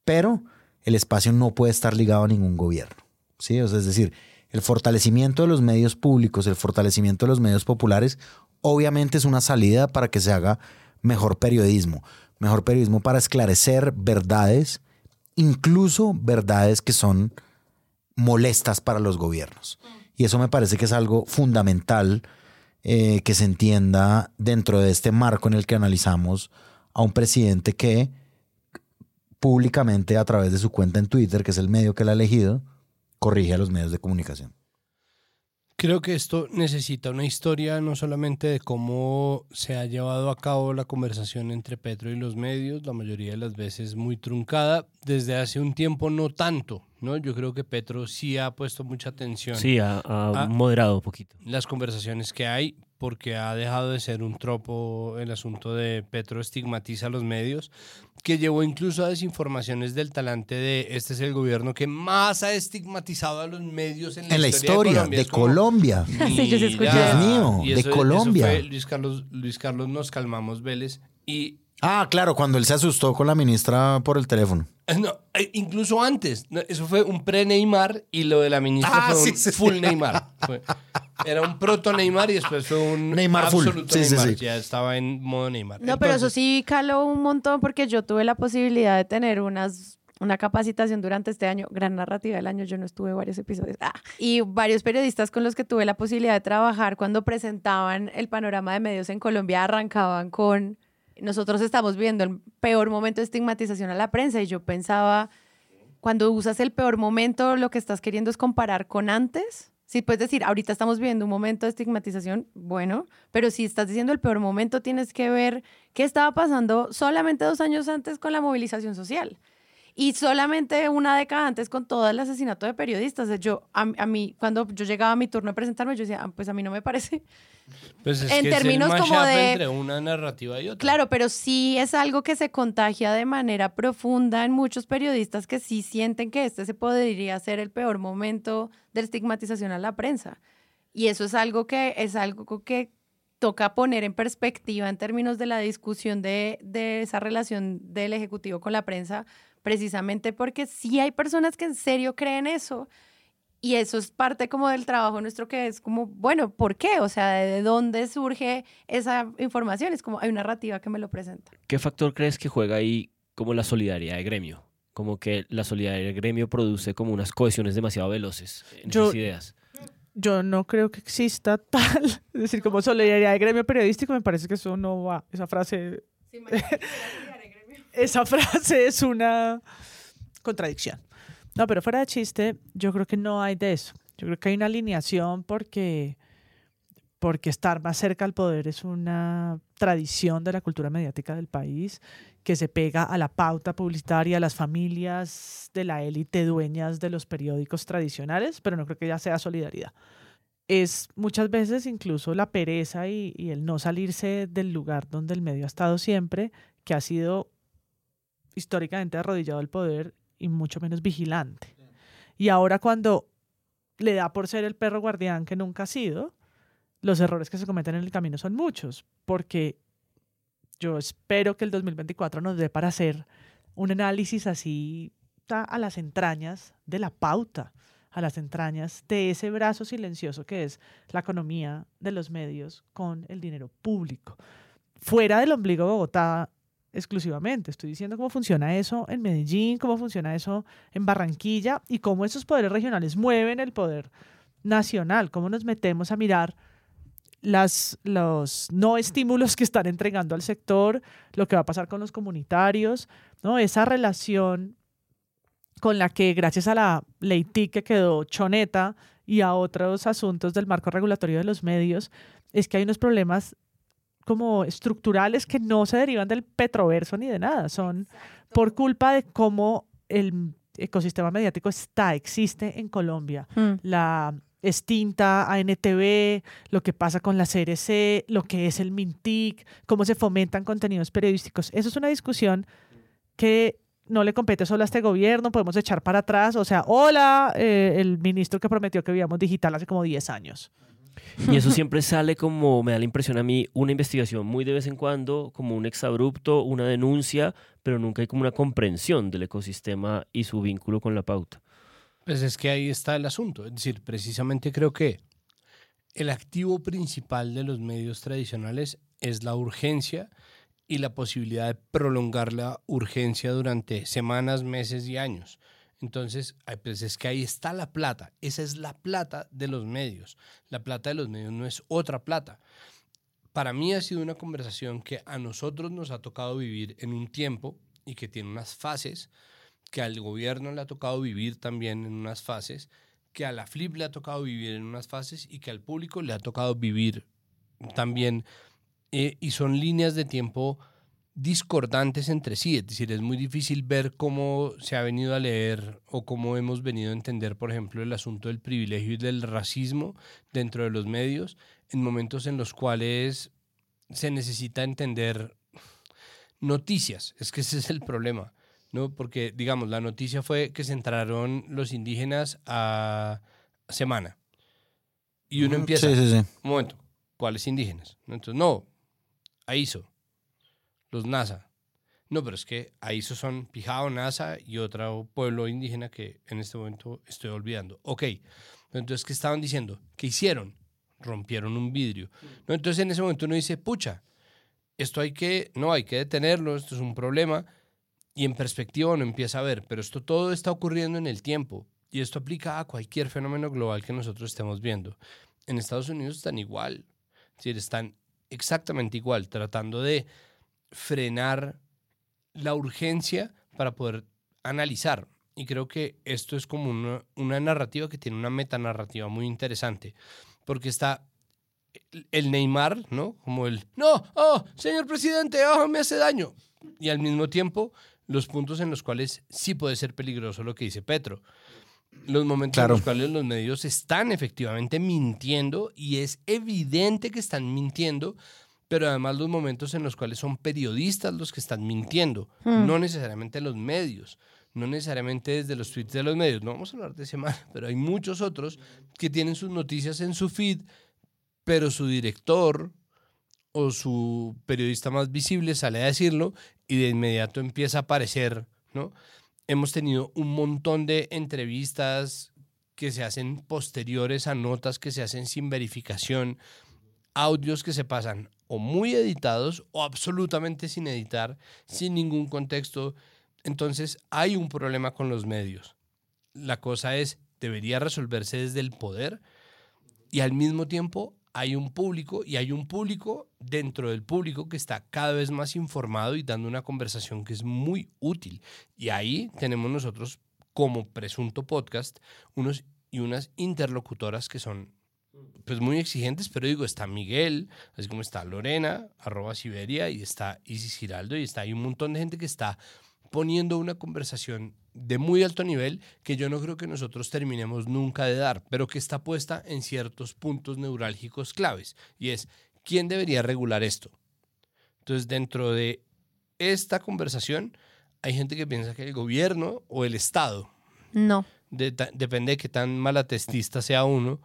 pero el espacio no puede estar ligado a ningún gobierno. ¿sí? es decir, el fortalecimiento de los medios públicos, el fortalecimiento de los medios populares, obviamente es una salida para que se haga mejor periodismo. Mejor periodismo para esclarecer verdades, incluso verdades que son molestas para los gobiernos. Y eso me parece que es algo fundamental eh, que se entienda dentro de este marco en el que analizamos a un presidente que públicamente a través de su cuenta en Twitter, que es el medio que él ha elegido, corrige a los medios de comunicación. Creo que esto necesita una historia no solamente de cómo se ha llevado a cabo la conversación entre Petro y los medios, la mayoría de las veces muy truncada, desde hace un tiempo no tanto, ¿no? Yo creo que Petro sí ha puesto mucha atención. Sí, ha, ha moderado un poquito. Las conversaciones que hay, porque ha dejado de ser un tropo el asunto de Petro estigmatiza a los medios, que llevó incluso a desinformaciones del talante de este es el gobierno que más ha estigmatizado a los medios en la, en la historia, de Colombia. De Colombia. sí, yo Dios mío, eso, de Colombia. Eso fue Luis Carlos, Luis Carlos Nos Calmamos Vélez y Ah, claro, cuando él se asustó con la ministra por el teléfono. No, incluso antes. Eso fue un pre-Neymar y lo de la ministra Ah, fue sí, un sí, full sí. Neymar. Fue- era un proto-Neymar y después fue un Neymar full. absoluto Sí, sí, Neymar. sí. Ya estaba en modo Neymar. No, pero eso Entonces, sí caló un montón porque yo tuve la posibilidad de tener unas una capacitación durante este año, gran narrativa del año, yo no estuve varios episodios, ah, y varios periodistas con los que tuve la posibilidad de trabajar cuando presentaban el panorama de medios en Colombia arrancaban con, nosotros estamos viendo el peor momento de estigmatización a la prensa y yo pensaba, cuando usas el peor momento, lo que estás queriendo es comparar con antes. Sí, puedes decir, ahorita estamos viviendo un momento de estigmatización, bueno, pero si estás diciendo el peor momento, tienes que ver qué estaba pasando solamente dos años antes con la movilización social. Y solamente una década antes con todo el asesinato de periodistas. Yo, a, a mí, cuando yo llegaba a mi turno de presentarme, yo decía, "Ah, pues a mí no me parece. Pues es En que es el términos como de- entre una narrativa y otra. Claro, pero sí es algo que se contagia de manera profunda en muchos periodistas que sí sienten que este se podría ser el peor momento de estigmatización a la prensa. Y eso es algo que es algo que toca poner en perspectiva en términos de la discusión de, de esa relación del Ejecutivo con la prensa, precisamente porque sí hay personas que en serio creen eso. Y eso es parte como del trabajo nuestro que es como, bueno, ¿por qué? O sea, ¿de dónde surge esa información? Es como, hay una narrativa que me lo presenta. ¿Qué factor crees que juega ahí como la solidaridad de gremio? Como que la solidaridad de gremio produce como unas cohesiones demasiado veloces en Yo- esas ideas. Yo no creo que exista tal, es decir, como solidaridad de gremio periodístico, me parece que eso no va, esa frase, esa frase es una contradicción. No, pero fuera de chiste, yo creo que no hay de eso. Yo creo que hay una alineación porque, porque estar más cerca al poder es una tradición de la cultura mediática del país que se pega a la pauta publicitaria, a las familias de la élite dueñas de los periódicos tradicionales, pero no creo que ya sea solidaridad. Es muchas veces incluso la pereza y, y el no salirse del lugar donde el medio ha estado siempre, que ha sido históricamente arrodillado al poder y mucho menos vigilante. Y ahora cuando le da por ser el perro guardián que nunca ha sido, los errores que se cometen en el camino son muchos, porque yo espero que el 2024 nos dé para hacer un análisis así a las entrañas de la pauta, a las entrañas de ese brazo silencioso que es la economía de los medios con el dinero público. Fuera del ombligo Bogotá exclusivamente, estoy diciendo cómo funciona eso en Medellín, cómo funciona eso en Barranquilla y cómo esos poderes regionales mueven el poder nacional, cómo nos metemos a mirar los no estímulos que están entregando al sector, lo que va a pasar con los comunitarios, ¿no? Esa relación con la que gracias a la ley TIC que quedó choneta y a otros asuntos del marco regulatorio de los medios, es que hay unos problemas como estructurales que no se derivan del petroverso ni de nada, son por culpa de cómo el ecosistema mediático está, existe en Colombia. Mm. La extinta ANTV, lo que pasa con la CRC, lo que es el MINTIC, cómo se fomentan contenidos periodísticos. Eso es una discusión que no le compete solo a este gobierno, podemos echar para atrás, o sea, hola, eh, el ministro que prometió que vivíamos digital hace como 10 años. Y eso siempre sale como, me da la impresión a mí, una investigación muy de vez en cuando, como un exabrupto, una denuncia, pero nunca hay como una comprensión del ecosistema y su vínculo con la pauta. Pues es que ahí está el asunto. Es decir, precisamente creo que el activo principal de los medios tradicionales es la urgencia y la posibilidad de prolongar la urgencia durante semanas, meses y años. Entonces, pues es que ahí está la plata. Esa es la plata de los medios. La plata de los medios no es otra plata. Para mí ha sido una conversación que a nosotros nos ha tocado vivir en un tiempo y que tiene unas fases, que al gobierno le ha tocado vivir también en unas fases, que a la FLIP le ha tocado vivir en unas fases y que al público le ha tocado vivir también. eh, y son líneas de tiempo discordantes entre sí, es decir, es muy difícil ver cómo se ha venido a leer o cómo hemos venido a entender, por ejemplo, el asunto del privilegio y del racismo dentro de los medios, en momentos en los cuales se necesita entender noticias, es que ese es el problema, ¿no? Porque, digamos, la noticia fue que se entraron los indígenas a Semana. Y uno Ujú, empieza, sí, sí, sí. un momento, ¿cuáles indígenas? ¿No? Entonces, no, AISO, los NASA. No, pero es que AISO son Pijao, NASA y otro pueblo indígena que en este momento estoy olvidando. Ok, entonces, ¿qué estaban diciendo? ¿Qué hicieron? Rompieron un vidrio. ¿No? Entonces, en ese momento uno dice, pucha, esto hay que, no, hay que detenerlo, esto es un problema. Y en perspectiva uno empieza a ver, pero esto todo está ocurriendo en el tiempo. Y esto aplica a cualquier fenómeno global que nosotros estemos viendo. En Estados Unidos están igual. Es decir, están exactamente igual, tratando de frenar la urgencia para poder analizar. Y creo que esto es como una, una narrativa que tiene una metanarrativa muy interesante, porque está el- el Neymar, ¿no? Como el, no, oh, señor presidente, oh, me hace daño. Y al mismo tiempo, los puntos en los cuales sí puede ser peligroso lo que dice Petro. Los momentos Claro. en los cuales los medios están efectivamente mintiendo y es evidente que están mintiendo, pero además los momentos en los cuales son periodistas los que están mintiendo, Hmm. no necesariamente los medios, no necesariamente desde los tweets de los medios. No vamos a hablar de semana, pero hay muchos otros que tienen sus noticias en su feed, pero su director o su periodista más visible sale a decirlo y de inmediato empieza a aparecer, ¿no? Hemos tenido un montón de entrevistas que se hacen posteriores a notas que se hacen sin verificación, audios que se pasan o muy editados o absolutamente sin editar, sin ningún contexto. Entonces hay un problema con los medios. La cosa es, debería resolverse desde el poder y al mismo tiempo hay un público y hay un público dentro del público que está cada vez más informado y dando una conversación que es muy útil. Y ahí tenemos nosotros como presunto podcast unos y unas interlocutoras que son pues muy exigentes, pero digo, está Miguel, así como está Lorena, arroba Siberia, y está Isis Giraldo, y está, hay un montón de gente que está poniendo una conversación de muy alto nivel que yo no creo que nosotros terminemos nunca de dar, pero que está puesta en ciertos puntos neurálgicos claves, y es, ¿quién debería regular esto? Entonces, dentro de esta conversación, hay gente que piensa que el gobierno o el Estado, No. de- depende de qué tan malatestista sea uno,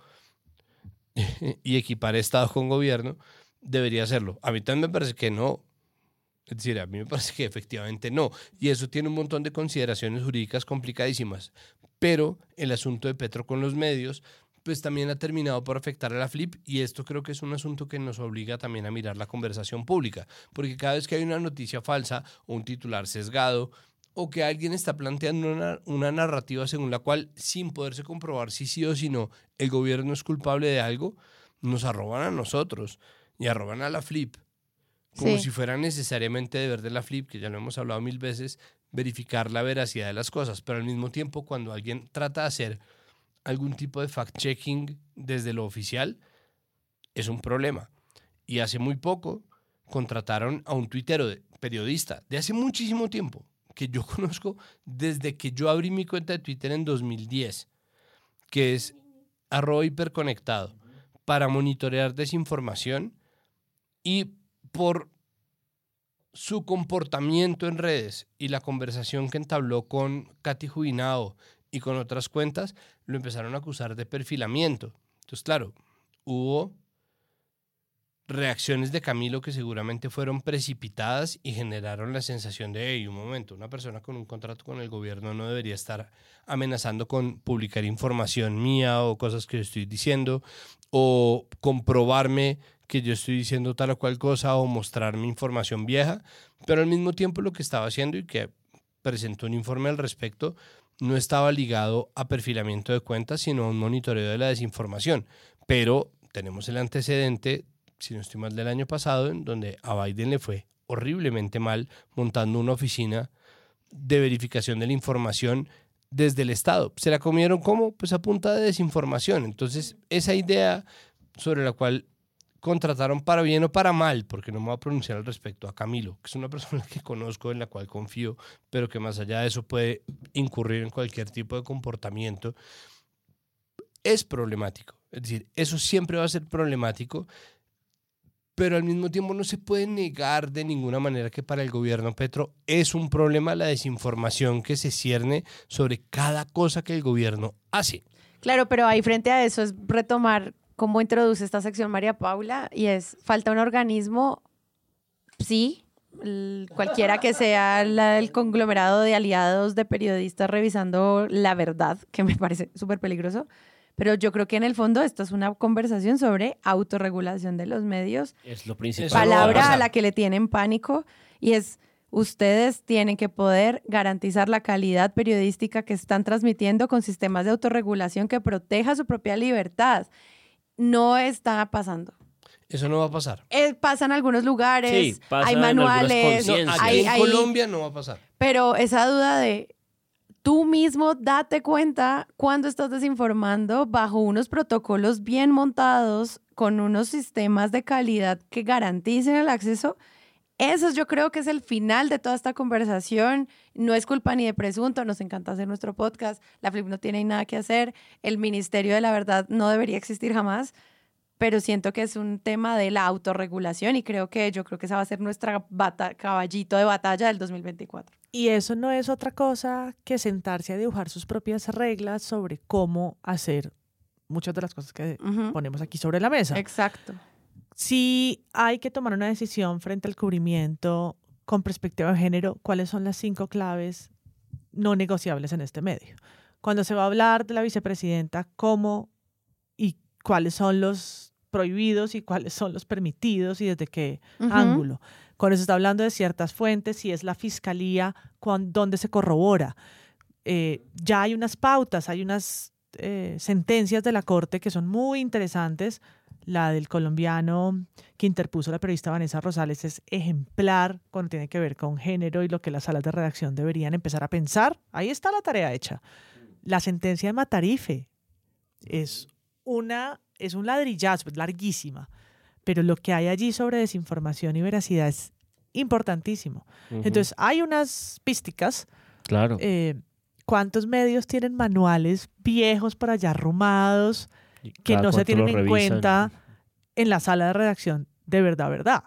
y equipar Estado con gobierno, debería hacerlo. A mí también me parece que no. Es decir, a mí me parece que efectivamente no. Y eso tiene un montón de consideraciones jurídicas complicadísimas. Pero el asunto de Petro con los medios, pues también ha terminado por afectar a la FLIP y esto creo que es un asunto que nos obliga también a mirar la conversación pública, porque cada vez que hay una noticia falsa o un titular sesgado o que alguien está planteando una, una narrativa según la cual, sin poderse comprobar si sí o si no, el gobierno es culpable de algo, nos arroban a nosotros y arroban a la FLIP como Sí. si fuera necesariamente deber de la FLIP, que ya lo hemos hablado mil veces, verificar la veracidad de las cosas, pero al mismo tiempo cuando alguien trata de hacer algún tipo de fact-checking desde lo oficial, es un problema. Y hace muy poco contrataron a un tuitero de- periodista de hace muchísimo tiempo, que yo conozco desde que yo abrí mi cuenta de Twitter en 2010, que es arroba hiperconectado, para monitorear desinformación y por su comportamiento en redes y la conversación que entabló con Katy Jubinao y con otras cuentas, lo empezaron a acusar de perfilamiento. Entonces, claro, hubo reacciones de Camilo que seguramente fueron precipitadas y generaron la sensación de, hey, un momento, una persona con un contrato con el gobierno no debería estar amenazando con publicar información mía o cosas que yo estoy diciendo o comprobarme que yo estoy diciendo tal o cual cosa o mostrarme información vieja, pero al mismo tiempo lo que estaba haciendo y que presentó un informe al respecto no estaba ligado a perfilamiento de cuentas, sino a un monitoreo de la desinformación. Pero tenemos el antecedente, si no estoy mal, del año pasado, en donde a Biden le fue horriblemente mal montando una oficina de verificación de la información desde el Estado. ¿Se la comieron cómo? Pues a punta de desinformación. Entonces, esa idea sobre la cual contrataron para bien o para mal, porque no me voy a pronunciar al respecto, a Camilo, que es una persona que conozco, en la cual confío, pero que más allá de eso puede incurrir en cualquier tipo de comportamiento, es problemático. Es decir, eso siempre va a ser problemático, pero al mismo tiempo no se puede negar de ninguna manera que para el gobierno Petro es un problema la desinformación que se cierne sobre cada cosa que el gobierno hace. Claro, pero ahí frente a eso es retomar cómo introduce esta sección María Paula y es, falta un organismo, sí, cualquiera que sea el conglomerado de aliados de periodistas revisando la verdad, que me parece súper peligroso, pero yo creo que en el fondo esto es una conversación sobre autorregulación de los medios, Es lo principal. palabra a la que le tienen pánico y es ustedes tienen que poder garantizar la calidad periodística que están transmitiendo con sistemas de autorregulación que proteja su propia libertad. No está pasando. Eso no va a pasar. Eh, pasa en algunos lugares, Sí, pasa hay manuales, No, aquí hay- en hay- Colombia no va a pasar. pero esa duda de tú mismo date cuenta cuando estás desinformando bajo unos protocolos bien montados, con unos sistemas de calidad que garanticen el acceso, Eso yo creo que es el final de toda esta conversación. No es culpa ni de presunto, nos encanta hacer nuestro podcast. La Flip no tiene nada que hacer. El Ministerio de la Verdad no debería existir jamás, pero siento que es un tema de la autorregulación y creo que yo creo que esa va a ser nuestra caballito de batalla del 2024. Y eso no es otra cosa que sentarse a dibujar sus propias reglas sobre cómo hacer muchas de las cosas que ponemos aquí sobre la mesa. Exacto si hay que tomar una decisión frente al cubrimiento con perspectiva de género, ¿cuáles son las cinco claves no negociables en este medio? Cuando se va a hablar de la vicepresidenta, ¿cómo cuáles son los prohibidos y cuáles son los permitidos y desde qué ángulo? Cuando se está hablando de ciertas fuentes, si es la fiscalía, donde se corrobora. Eh, ya hay unas pautas, hay unas eh, sentencias de la Corte que son muy interesantes la del colombiano que interpuso la periodista Vanessa Rosales es ejemplar cuando tiene que ver con género y lo que las salas de redacción deberían empezar a pensar. Ahí está la tarea hecha. La sentencia de Matarife es, una, es un ladrillazo, es larguísima, pero lo que hay allí sobre desinformación y veracidad es importantísimo. Entonces, hay unas písticas. Claro. Eh, ¿Cuántos medios tienen manuales viejos para allá arrumados? que no se tienen en cuenta en la sala de redacción de verdad, verdad.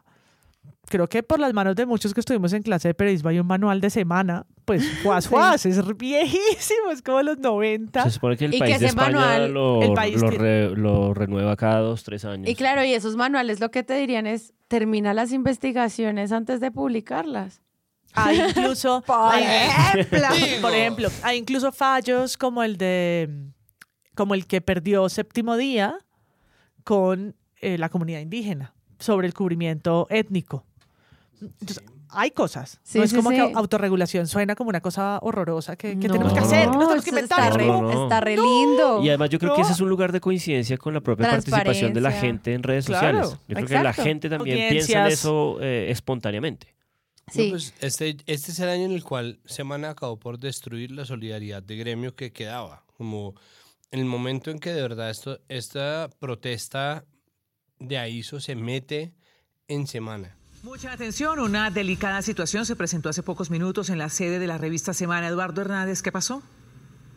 Creo que por las manos de muchos que estuvimos en clase de periodismo hay un manual de semana, pues juas, juas, es viejísimo, es como los 90. Se supone que el país de España lo, lo, renueva cada dos, tres años. Y claro, y esos manuales lo que te dirían es, termina las investigaciones antes de publicarlas. Hay incluso, por, ejemplo, por ejemplo, hay incluso fallos como el de como el que perdió séptimo día con eh, la comunidad indígena sobre el cubrimiento étnico. Entonces, hay cosas. no es como que autorregulación suena como una cosa horrorosa que, tenemos que hacer, no, tenemos que inventar. Está re, lindo. Y además yo creo que ese es un lugar de coincidencia con la propia participación de la gente en redes sociales. Yo creo que la gente también piensa en eso eh, espontáneamente. Sí. Pues, este, este es el año en el cual Semana acabó por destruir la solidaridad de gremio que quedaba. Como en el momento en que de verdad esto, esta protesta de AISO se mete en semana. Mucha atención, una delicada situación se presentó hace pocos minutos en la sede de la revista Semana. Eduardo Hernández, ¿qué pasó?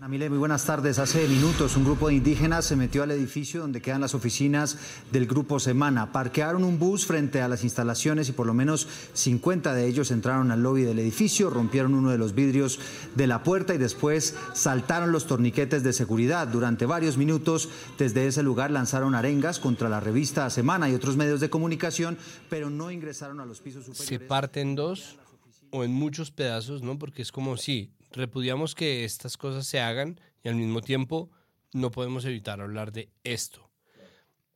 Amile, muy buenas tardes. Hace minutos un grupo de indígenas se metió al edificio donde quedan las oficinas del Grupo Semana. Parquearon un bus frente a las instalaciones y por lo menos 50 de ellos entraron al lobby del edificio, rompieron uno de los vidrios de la puerta y después saltaron los torniquetes de seguridad. Durante varios minutos desde ese lugar lanzaron arengas contra la revista Semana y otros medios de comunicación, pero no ingresaron a los pisos superiores. Se parten dos o en muchos pedazos, ¿no? Porque es como si repudiamos que estas cosas se hagan y al mismo tiempo no podemos evitar hablar de esto.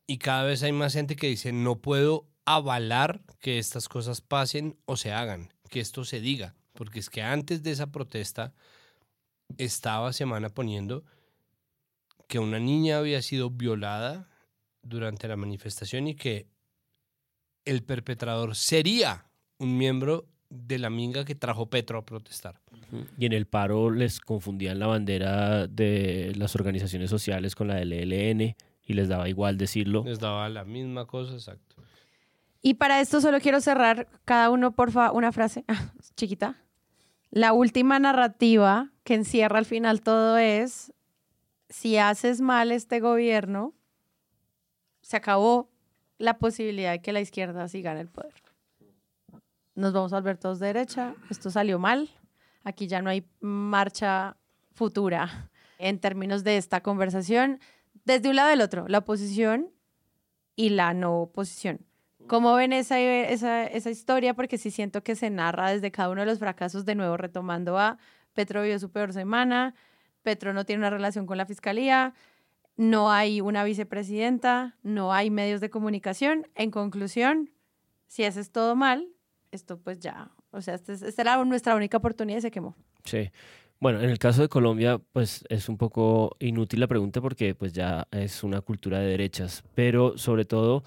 Y cada vez hay más gente que dice, no puedo avalar que estas cosas pasen o se hagan, que esto se diga, porque es que antes de esa protesta estaba Semana poniendo que una niña había sido violada durante la manifestación y que el perpetrador sería un miembro de la minga que trajo Petro a protestar. Y en el paro les confundían la bandera de las organizaciones sociales con la del ELN y les daba igual decirlo. Les daba la misma cosa, exacto. Y para esto solo quiero cerrar cada uno, por favor, una frase chiquita. La última narrativa que encierra al final todo es, si haces mal este gobierno, se acabó la posibilidad de que la izquierda siga en el poder nos vamos a volver todos de derecha, esto salió mal, aquí ya no hay marcha futura en términos de esta conversación, desde un lado del otro, la oposición y la no oposición. ¿Cómo ven esa, esa, esa historia? Porque sí siento que se narra desde cada uno de los fracasos, de nuevo retomando a Petro vio su peor semana, Petro no tiene una relación con la fiscalía, no hay una vicepresidenta, no hay medios de comunicación. En conclusión, si haces todo mal, esto pues ya, o sea, esta, era nuestra única oportunidad y se quemó. Sí. Bueno, en el caso de Colombia, pues es un poco inútil la pregunta porque pues ya es una cultura de derechas, pero sobre todo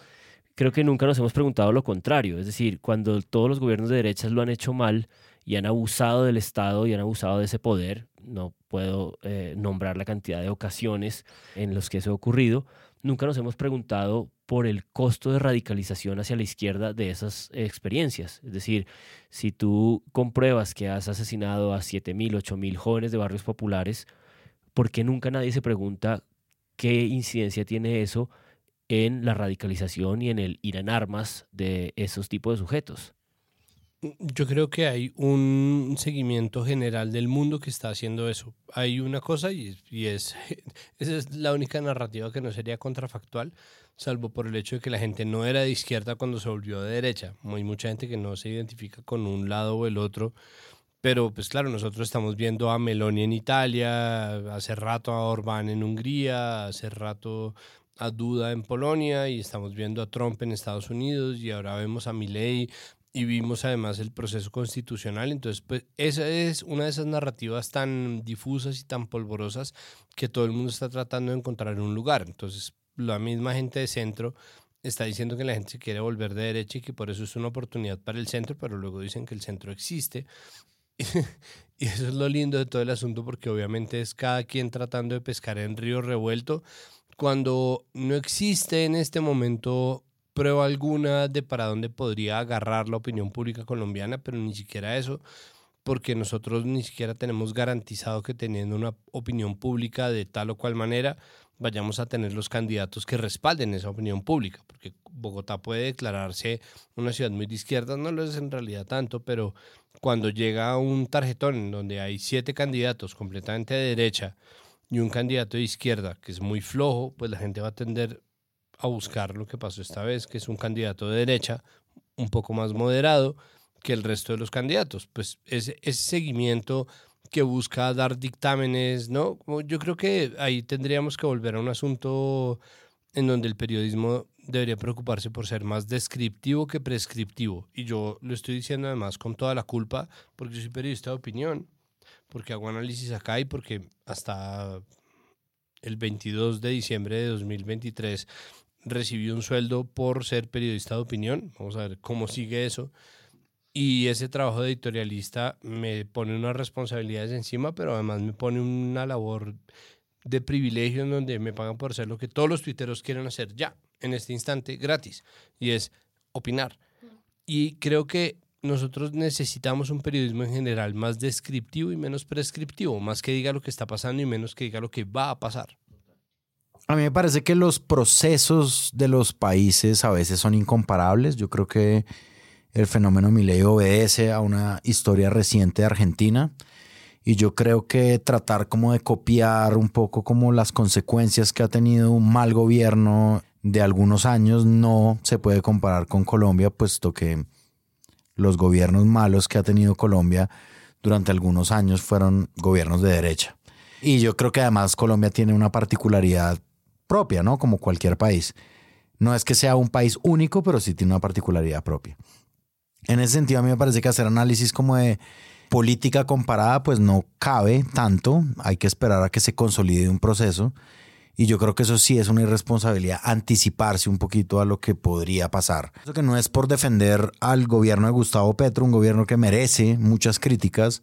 creo que nunca nos hemos preguntado lo contrario, es decir, cuando todos los gobiernos de derechas lo han hecho mal y han abusado del Estado y han abusado de ese poder, no puedo eh, nombrar la cantidad de ocasiones en los que eso ha ocurrido, nunca nos hemos preguntado por el costo de radicalización hacia la izquierda de esas experiencias. Es decir, si tú compruebas que has asesinado a 7.000, 8.000 jóvenes de barrios populares, ¿por qué nunca nadie se pregunta qué incidencia tiene eso en la radicalización y en el ir en armas de esos tipos de sujetos? Yo creo que hay un seguimiento general del mundo que está haciendo eso. Hay una cosa y, y, es, esa es la única narrativa que no sería contrafactual, salvo por el hecho de que la gente no era de izquierda cuando se volvió de derecha. Hay mucha gente que no se identifica con un lado o el otro. Pero pues claro, nosotros estamos viendo a Meloni en Italia, hace rato a Orbán en Hungría, hace rato a Duda en Polonia y estamos viendo a Trump en Estados Unidos y ahora vemos a Milei y vimos además el proceso constitucional. Entonces, pues esa es una de esas narrativas tan difusas y tan polvorosas que todo el mundo está tratando de encontrar un lugar. Entonces, la misma gente de centro está diciendo que la gente se quiere volver de derecha y que por eso es una oportunidad para el centro, pero luego dicen que el centro existe. y eso es lo lindo de todo el asunto porque obviamente es cada quien tratando de pescar en río revuelto cuando no existe en este momento prueba alguna de para dónde podría agarrar la opinión pública colombiana, pero ni siquiera eso, porque nosotros ni siquiera tenemos garantizado que teniendo una opinión pública de tal o cual manera vayamos a tener los candidatos que respalden esa opinión pública, porque Bogotá puede declararse una ciudad muy de izquierda, no lo es en realidad tanto, pero cuando llega un tarjetón en donde hay siete candidatos completamente de derecha y un candidato de izquierda que es muy flojo, pues la gente va a tender a buscar lo que pasó esta vez, que es un candidato de derecha un poco más moderado que el resto de los candidatos. Pues ese, ese seguimiento que busca dar dictámenes, ¿no? Yo creo que ahí tendríamos que volver a un asunto en donde el periodismo debería preocuparse por ser más descriptivo que prescriptivo. Y yo lo estoy diciendo además con toda la culpa, porque yo soy periodista de opinión, porque hago análisis acá y porque hasta el 22 de diciembre de 2023 recibí un sueldo por ser periodista de opinión. Vamos a ver cómo sigue eso. Y ese trabajo de editorialista me pone unas responsabilidades encima, pero además me pone una labor de privilegio en donde me pagan por hacer lo que todos los tuiteros quieren hacer ya, en este instante, gratis, y es opinar. Y creo que nosotros necesitamos un periodismo en general más descriptivo y menos prescriptivo, más que diga lo que está pasando y menos que diga lo que va a pasar. A mí me parece que los procesos de los países a veces son incomparables. Yo creo que el fenómeno Milei obedece a una historia reciente de Argentina y yo creo que tratar como de copiar un poco como las consecuencias que ha tenido un mal gobierno de algunos años no se puede comparar con Colombia, puesto que los gobiernos malos que ha tenido Colombia durante algunos años fueron gobiernos de derecha. Y yo creo que además Colombia tiene una particularidad propia, ¿no? Como cualquier país. No es que sea un país único, pero sí tiene una particularidad propia. En ese sentido, a mí me parece que hacer análisis como de política comparada, pues no cabe tanto. Hay que esperar a que se consolide un proceso. Y yo creo que eso sí es una irresponsabilidad, anticiparse un poquito a lo que podría pasar. Eso que no es por defender al gobierno de Gustavo Petro, un gobierno que merece muchas críticas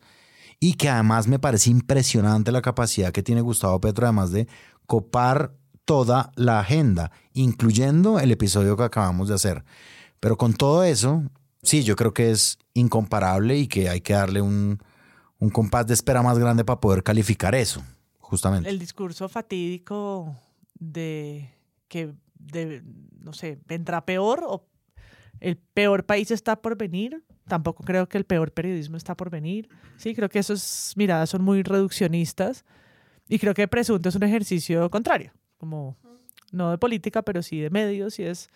y que además me parece impresionante la capacidad que tiene Gustavo Petro, además de copar toda la agenda, incluyendo el episodio que acabamos de hacer. Pero con todo eso, sí, yo creo que es incomparable y que hay que darle un, un compás de espera más grande para poder calificar eso, justamente. El discurso fatídico de que, no sé, vendrá peor o el peor país está por venir. Tampoco creo que el peor periodismo está por venir. Sí, creo que esas miradas son muy reduccionistas y creo que Presunto es un ejercicio contrario como no de política, pero sí de medios, y es,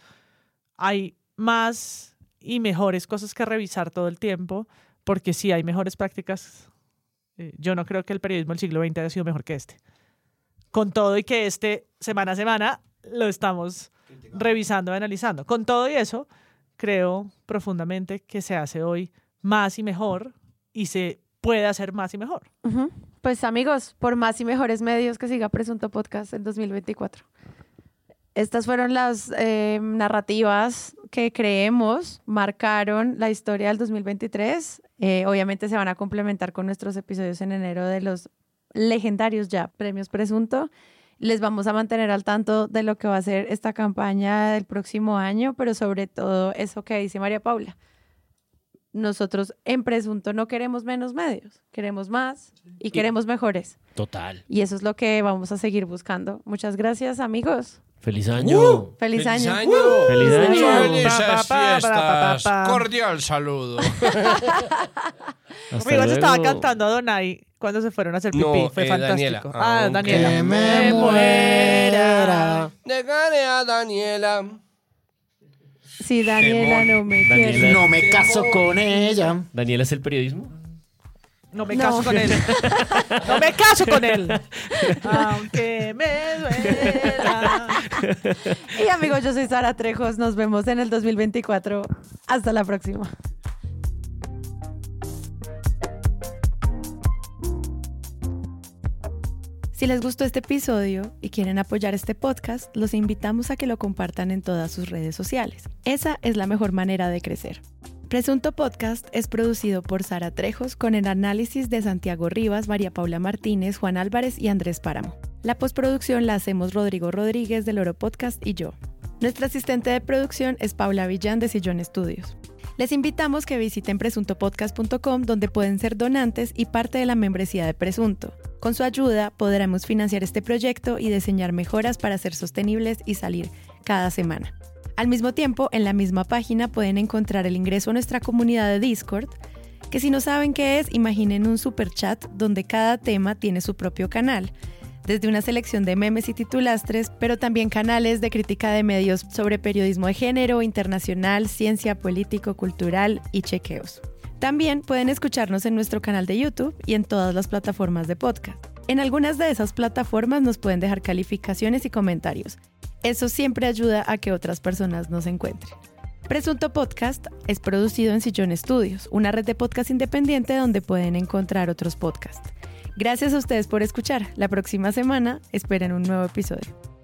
hay más y mejores cosas que revisar todo el tiempo, porque sí hay mejores prácticas. Eh, yo no creo que el periodismo del siglo XX haya sido mejor que este. Con todo y que este, semana a semana, lo estamos revisando y analizando. Con todo y eso, creo profundamente que se hace hoy más y mejor y se puede hacer más y mejor. Pues amigos, por más y mejores medios que siga Presunto Podcast en 2024. Estas fueron las eh, narrativas que creemos marcaron la historia del 2023. Eh, obviamente se van a complementar con nuestros episodios en enero de los legendarios ya, premios Presunto. Les vamos a mantener al tanto de lo que va a ser esta campaña del próximo año, pero sobre todo eso que dice María Paula. Nosotros en Presunto no queremos menos medios, queremos más y queremos mejores. Total. Y eso es lo que vamos a seguir buscando. Muchas gracias, amigos. Feliz año. Uh, feliz, año. Feliz año. Felices Pa, pa, pa, pa, fiestas. pa, pa. Cordial saludo. Hasta Amigo, se estaba cantando a Donai cuando se fueron a hacer pipí. No, Fue eh, fantástico. Daniela. Ah, Aunque Daniela. me muera. Dejaré a Daniela. Si Daniela no me Daniela. quiere. No me caso con ella. ¿Daniela es el periodismo? No me No. caso con él. No me caso con él. Aunque me duela. Y amigos, yo soy Sara Trejos. Nos vemos en el 2024. Hasta la próxima. Si les gustó este episodio y quieren apoyar este podcast, los invitamos a que lo compartan en todas sus redes sociales. Esa es la mejor manera de crecer. Presunto Podcast es producido por Sara Trejos con el análisis de Santiago Rivas, María Paula Martínez, Juan Álvarez y Andrés Páramo. La postproducción la hacemos Rodrigo Rodríguez del Oro Podcast y yo. Nuestra asistente de producción es Paula Villán de Sillón Estudios. Les invitamos que visiten presuntopodcast.com donde pueden ser donantes y parte de la membresía de Presunto. Con su ayuda podremos financiar este proyecto y diseñar mejoras para ser sostenibles y salir cada semana. Al mismo tiempo, en la misma página pueden encontrar el ingreso a nuestra comunidad de Discord, que si no saben qué es, imaginen un super chat donde cada tema tiene su propio canal, desde una selección de memes y titulastres, pero también canales de crítica de medios sobre periodismo de género, internacional, ciencia, político, cultural y chequeos. También pueden escucharnos en nuestro canal de YouTube y en todas las plataformas de podcast. En algunas de esas plataformas nos pueden dejar calificaciones y comentarios. Eso siempre ayuda a que otras personas nos encuentren. Presunto Podcast es producido en Sillón Estudios, una red de podcast independiente donde pueden encontrar otros podcasts. Gracias a ustedes por escuchar. La próxima semana esperen un nuevo episodio.